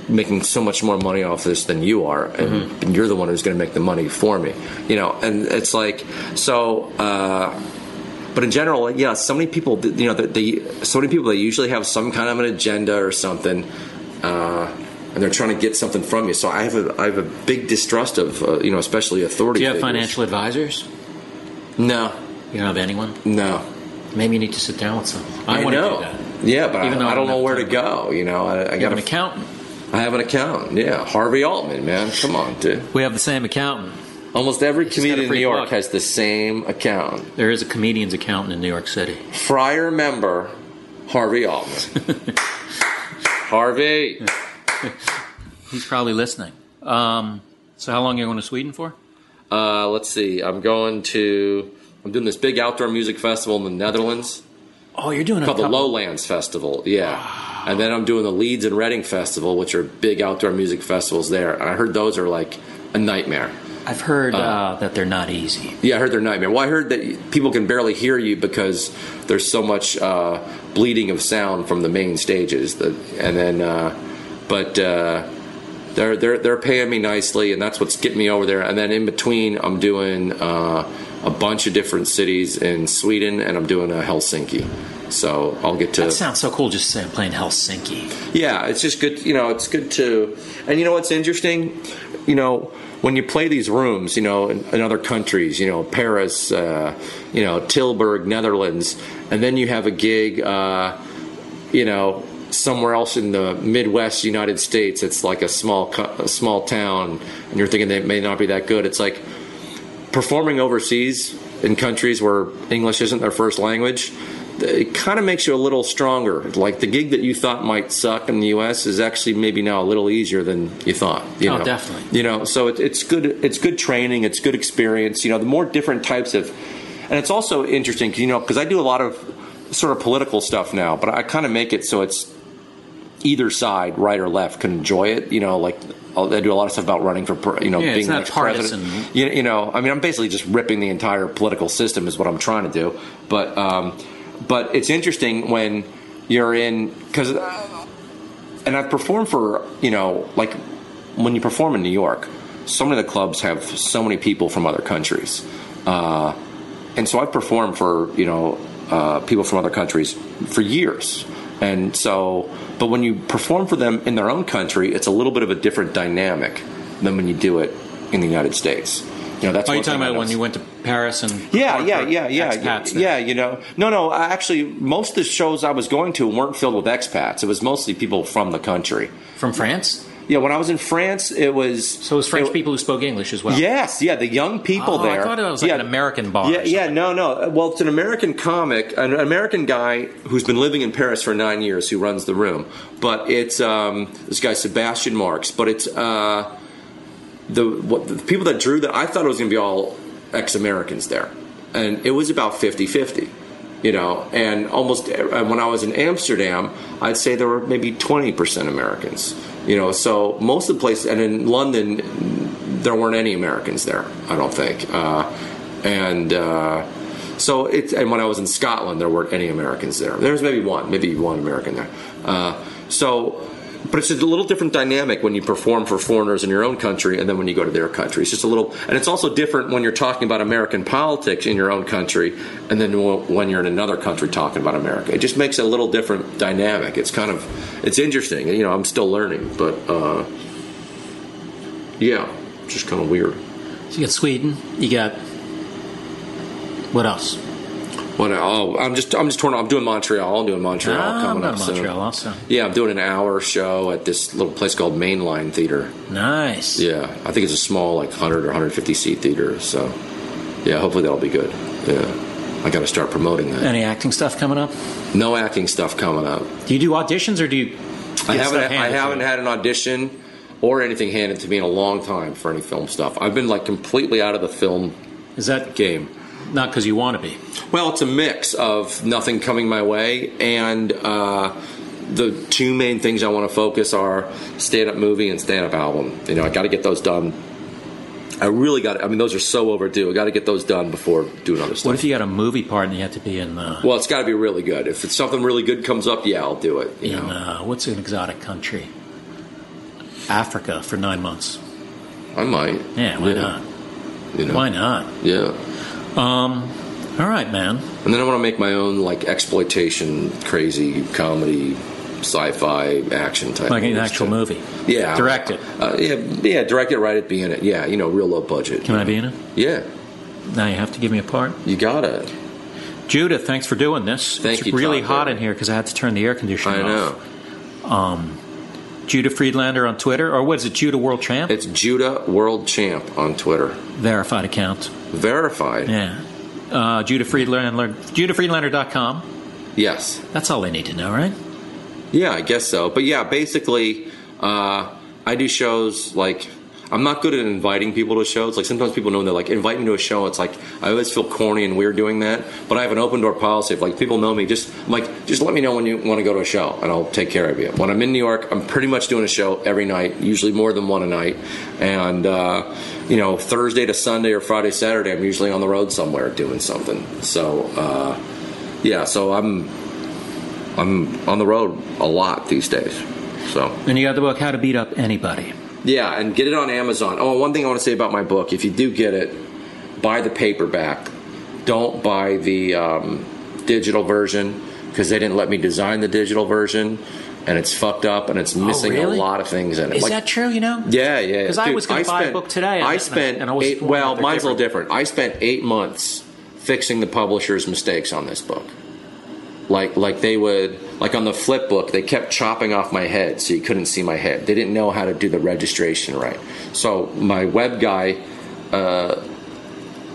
making so much more money off this than you are, and, and you're the one who's going to make the money for me. You know, and it's like, so, uh, but in general, yeah, so many people, you know, they, so many people, they usually have some kind of an agenda or something, uh, and they're trying to get something from you. So I have a, I have a big distrust of, uh, you know, especially authority. Do you have figures. financial advisors? No, You don't have anyone? no. Maybe you need to sit down with someone. I, I want to know. do that. Yeah, but Even though I, I don't know where to go. You know, I, I got an accountant. I have an accountant. Yeah, Harvey Altman, man. Come on, dude. We have the same accountant. Almost every a comedian in New York has the same accountant. There is a comedian's accountant in New York City. Friar member Harvey Altman. Harvey. He's probably listening. Um, so how long are you going to Sweden for? Uh, let's see. I'm going to. I'm doing this big outdoor music festival in the Netherlands Oh, you're doing a called the Lowlands Festival. Yeah. And then I'm doing the Leeds and Reading Festival, which are big outdoor music festivals there. And I heard those are like a nightmare. I've heard uh, that they're not easy. Yeah, I heard they're nightmare. Well, I heard that people can barely hear you because there's so much uh, bleeding of sound from the main stages. That, and then, uh, but uh, they're they're they're paying me nicely, and that's what's getting me over there. And then in between, I'm doing uh, a bunch of different cities in Sweden, and I'm doing a Helsinki. So I'll get to. That sounds so cool. Just saying, playing Helsinki. Yeah, it's just good. You know, it's good to. And you know what's interesting? You know, when you play these rooms, you know, in, in other countries, you know, Paris, uh, you know, Tilburg, Netherlands, and then you have a gig, uh, you know, somewhere else in the Midwest United States. It's like a small, a small town, and you're thinking they may not be that good. It's like performing overseas in countries where English isn't their first language, it kind of makes you a little stronger. Like the gig that you thought might suck in the U.S. is actually maybe now a little easier than you thought. You Oh, know? definitely. You know, so it, it's good. It's good training. It's good experience. You know, the more different types of, and it's also interesting. You know, because I do a lot of sort of political stuff now, but I kind of make it so it's either side, right or left, can enjoy it. You know, like I'll- do a lot of stuff about running for, you know, Yeah, being it's the not next president. You, you know, I mean, I'm basically just ripping the entire political system is what I'm trying to do. But um, but it's interesting when you're in because, and I've performed for you know like when you perform in New York, so many of the clubs have so many people from other countries. Uh, and so I've performed for you know uh, people from other countries for years, and so but when you perform for them in their own country, it's a little bit of a different dynamic than when you do it in the United States. You know, that's Are you one talking about when you went to Paris and Yeah, yeah, yeah, yeah, expats yeah. there? You know, no, no. I Actually, most of the shows I was going to weren't filled with expats. It was mostly people from the country. from France. Yeah, when I was in France, it was So it was French it- people who spoke English as well. Yes, yeah, the young people there. Oh, I thought it was like yeah. an American bar Yeah, yeah, no, no. Well, it's an American comic, an American guy who's been living in Paris for nine years who runs the room. But it's um, this guy Sebastian Marx. But it's uh, the what the people that drew that. I thought it was going to be all ex-Americans there, and it was about 50-50. You know, and almost and when I was in Amsterdam, I'd say there were maybe twenty percent Americans. You know, so most of the places, and in London, there weren't any Americans there. I don't think, uh, and uh, so it's. And when I was in Scotland, there weren't any Americans there. There was maybe one, maybe one American there. Uh, so, but it's a little different dynamic when you perform for foreigners in your own country, and then when you go to their country. It's just a little, and it's also different when you're talking about American politics in your own country, and then when you're in another country talking about America. It just makes it a little different dynamic. It's kind of, it's interesting. You know, I'm still learning, but uh, yeah, just kind of weird. So you got Sweden. You got what else? What? Oh, I'm just I'm just torn. I'm doing Montreal. I'm doing Montreal Ah, I'm coming up soon. Montreal also. Yeah, I'm doing an hour show at this little place called Mainline Theater. Nice. Yeah, I think it's a small, like 100 or 150 seat theater. So, yeah, hopefully that'll be good. Yeah, I got to start promoting that. Any acting stuff coming up? No acting stuff coming up. Do you do auditions or do you? I haven't. I haven't had an audition or anything handed to me in a long time for any film stuff. I've been like completely out of the film Is that game. Not because you want to be? Well, it's a mix of nothing coming my way and uh, the two main things I want to focus are stand up movie and stand up album. You know, I got to get those done. I really got. I mean, those are so overdue. I got to get those done before doing other stuff. What if you got a movie part and you have to be in? Uh, well, it's got to be really good. If it's something really good comes up, yeah, I'll do it. You in know, uh, what's an exotic country? Africa for nine months. I might. Yeah, why not? You know, Why not? Yeah. Um, all right, man. And then I want to make my own like exploitation, crazy comedy, sci-fi action type. Like an actual too. movie. Yeah, Direct it. Uh, yeah, yeah, direct it, write it, be in it. Yeah, you know, real low budget. Can I be in it? Yeah, Now you have to give me a part. you got it. Judah, thanks for doing this. Thank it's you, really hot in here because I had to turn the air conditioner I off. know. Judah Friedlander on Twitter, or what is it, Judah World Champ? It's Judah World Champ on Twitter. Verified account. Verified. Yeah. Uh, Judah Friedlander, JudahFriedlander.com. Yes. That's all they need to know, right? Yeah, I guess so. But yeah, basically, uh, I do shows like I'm not good at inviting people to shows. Like sometimes people know they're like invite me to a show. It's like I always feel corny and weird doing that. But I have an open door policy. If like people know me, just I'm like just let me know when you want to go to a show, and I'll take care of you. When I'm in New York, I'm pretty much doing a show every night, usually more than one a night. And uh, you know, Thursday to Sunday or Friday Saturday, I'm usually on the road somewhere doing something. So uh, yeah, so I'm I'm on the road a lot these days. So And you got the book How to Beat Up Anybody. Yeah, and get it on Amazon. Oh, one thing I want to say about my book: if you do get it, buy the paperback. Don't buy the um, digital version because they didn't let me design the digital version, and it's fucked up and it's missing Oh, really? a lot of things in it. Is Like- that true, you know? yeah, yeah. Because I was gonna buy a spent- book today, and- I and- spent and I was eight. Well, mine's a little different. I spent eight months fixing the publisher's mistakes on this book. Like, like they would, like on the flip book, they kept chopping off my head so you couldn't see my head. They didn't know how to do the registration right. So my web guy, uh,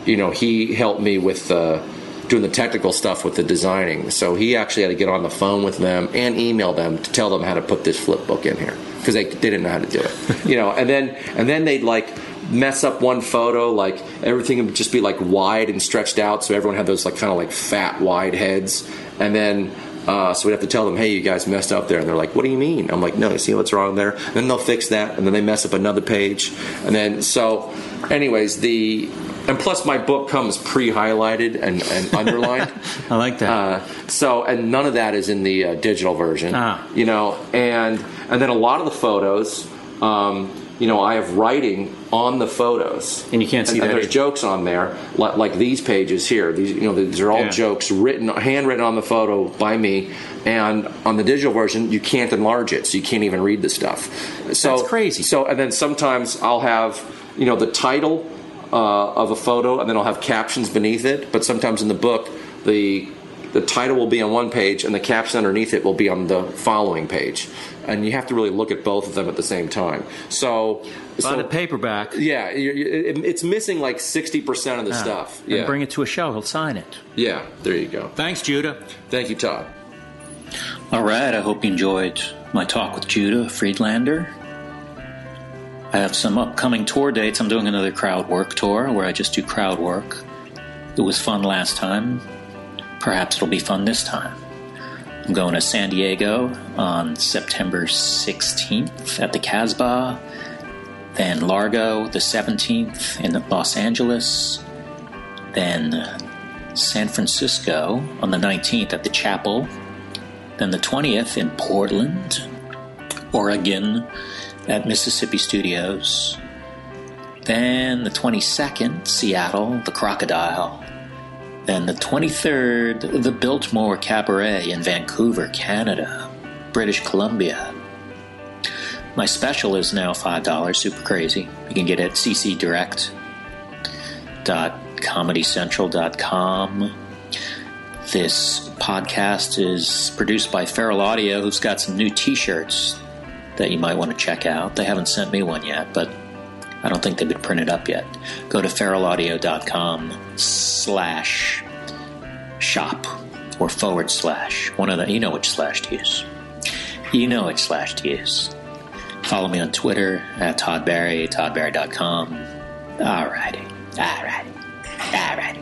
you know, he helped me with uh, doing the technical stuff with the designing. So he actually had to get on the phone with them and email them to tell them how to put this flip book in here because they, they didn't know how to do it. you know, and then and then they'd like mess up one photo, like everything would just be like wide and stretched out, so everyone had those like kind of like fat wide heads. And then uh, so we have to tell them, hey, you guys messed up there. And they're like, what do you mean? I'm like, no, you see what's wrong there? And then they'll fix that, and then they mess up another page. And then, so, anyways, the. And plus, my book comes pre-highlighted and, and underlined. I like that. Uh, so, and none of that is in the uh, digital version. Ah. You know, and and then a lot of the photos, um, you know, I have writing on the photos, And you can't see and, that And there's either. jokes on there, like, like these pages here. These, you know, these are all Yeah. jokes written, handwritten on the photo by me. And on the digital version, you can't enlarge it, so you can't even read the stuff. So That's crazy. So, and then sometimes I'll have, you know, the title uh, of a photo, and then I'll have captions beneath it. But sometimes in the book, the the title will be on one page, and the caption underneath it will be on the following page. And you have to really look at both of them at the same time. So, Buy so the paperback. yeah, you you- it, it's missing like sixty percent of the ah, stuff. And Yeah, bring it to a show. He'll sign it. yeah. There you go. Thanks, Judah. Thank you, Todd. All right, I hope you enjoyed my talk with Judah Friedlander. I have some upcoming tour dates. I'm doing another crowd work tour where I just do crowd work. It was fun last time. Perhaps it'll be fun this time. I'm going to San Diego on September 16th at the Casbah, then Largo the 17th in Los Angeles, then San Francisco on the 19th at the Chapel, then the 20th in Portland, Oregon at Mississippi Studios. Then the 22nd, Seattle, the Crocodile. Then the 23rd, the Biltmore Cabaret in Vancouver, Canada, British Columbia. My special is now $5, super crazy. You can get it at ccdirect.comedycentral.com. This podcast is produced by Feral Audio, who's got some new t shirts that you might want to check out. They haven't sent me one yet, but I don't think they've been printed up yet. Go to feralaudio.com slash shop or forward slash. One of the, you know which slash to use. You know which slash to use. Follow me on Twitter at Todd Barry, toddbarry.com. Alrighty, alrighty, alrighty. Bye.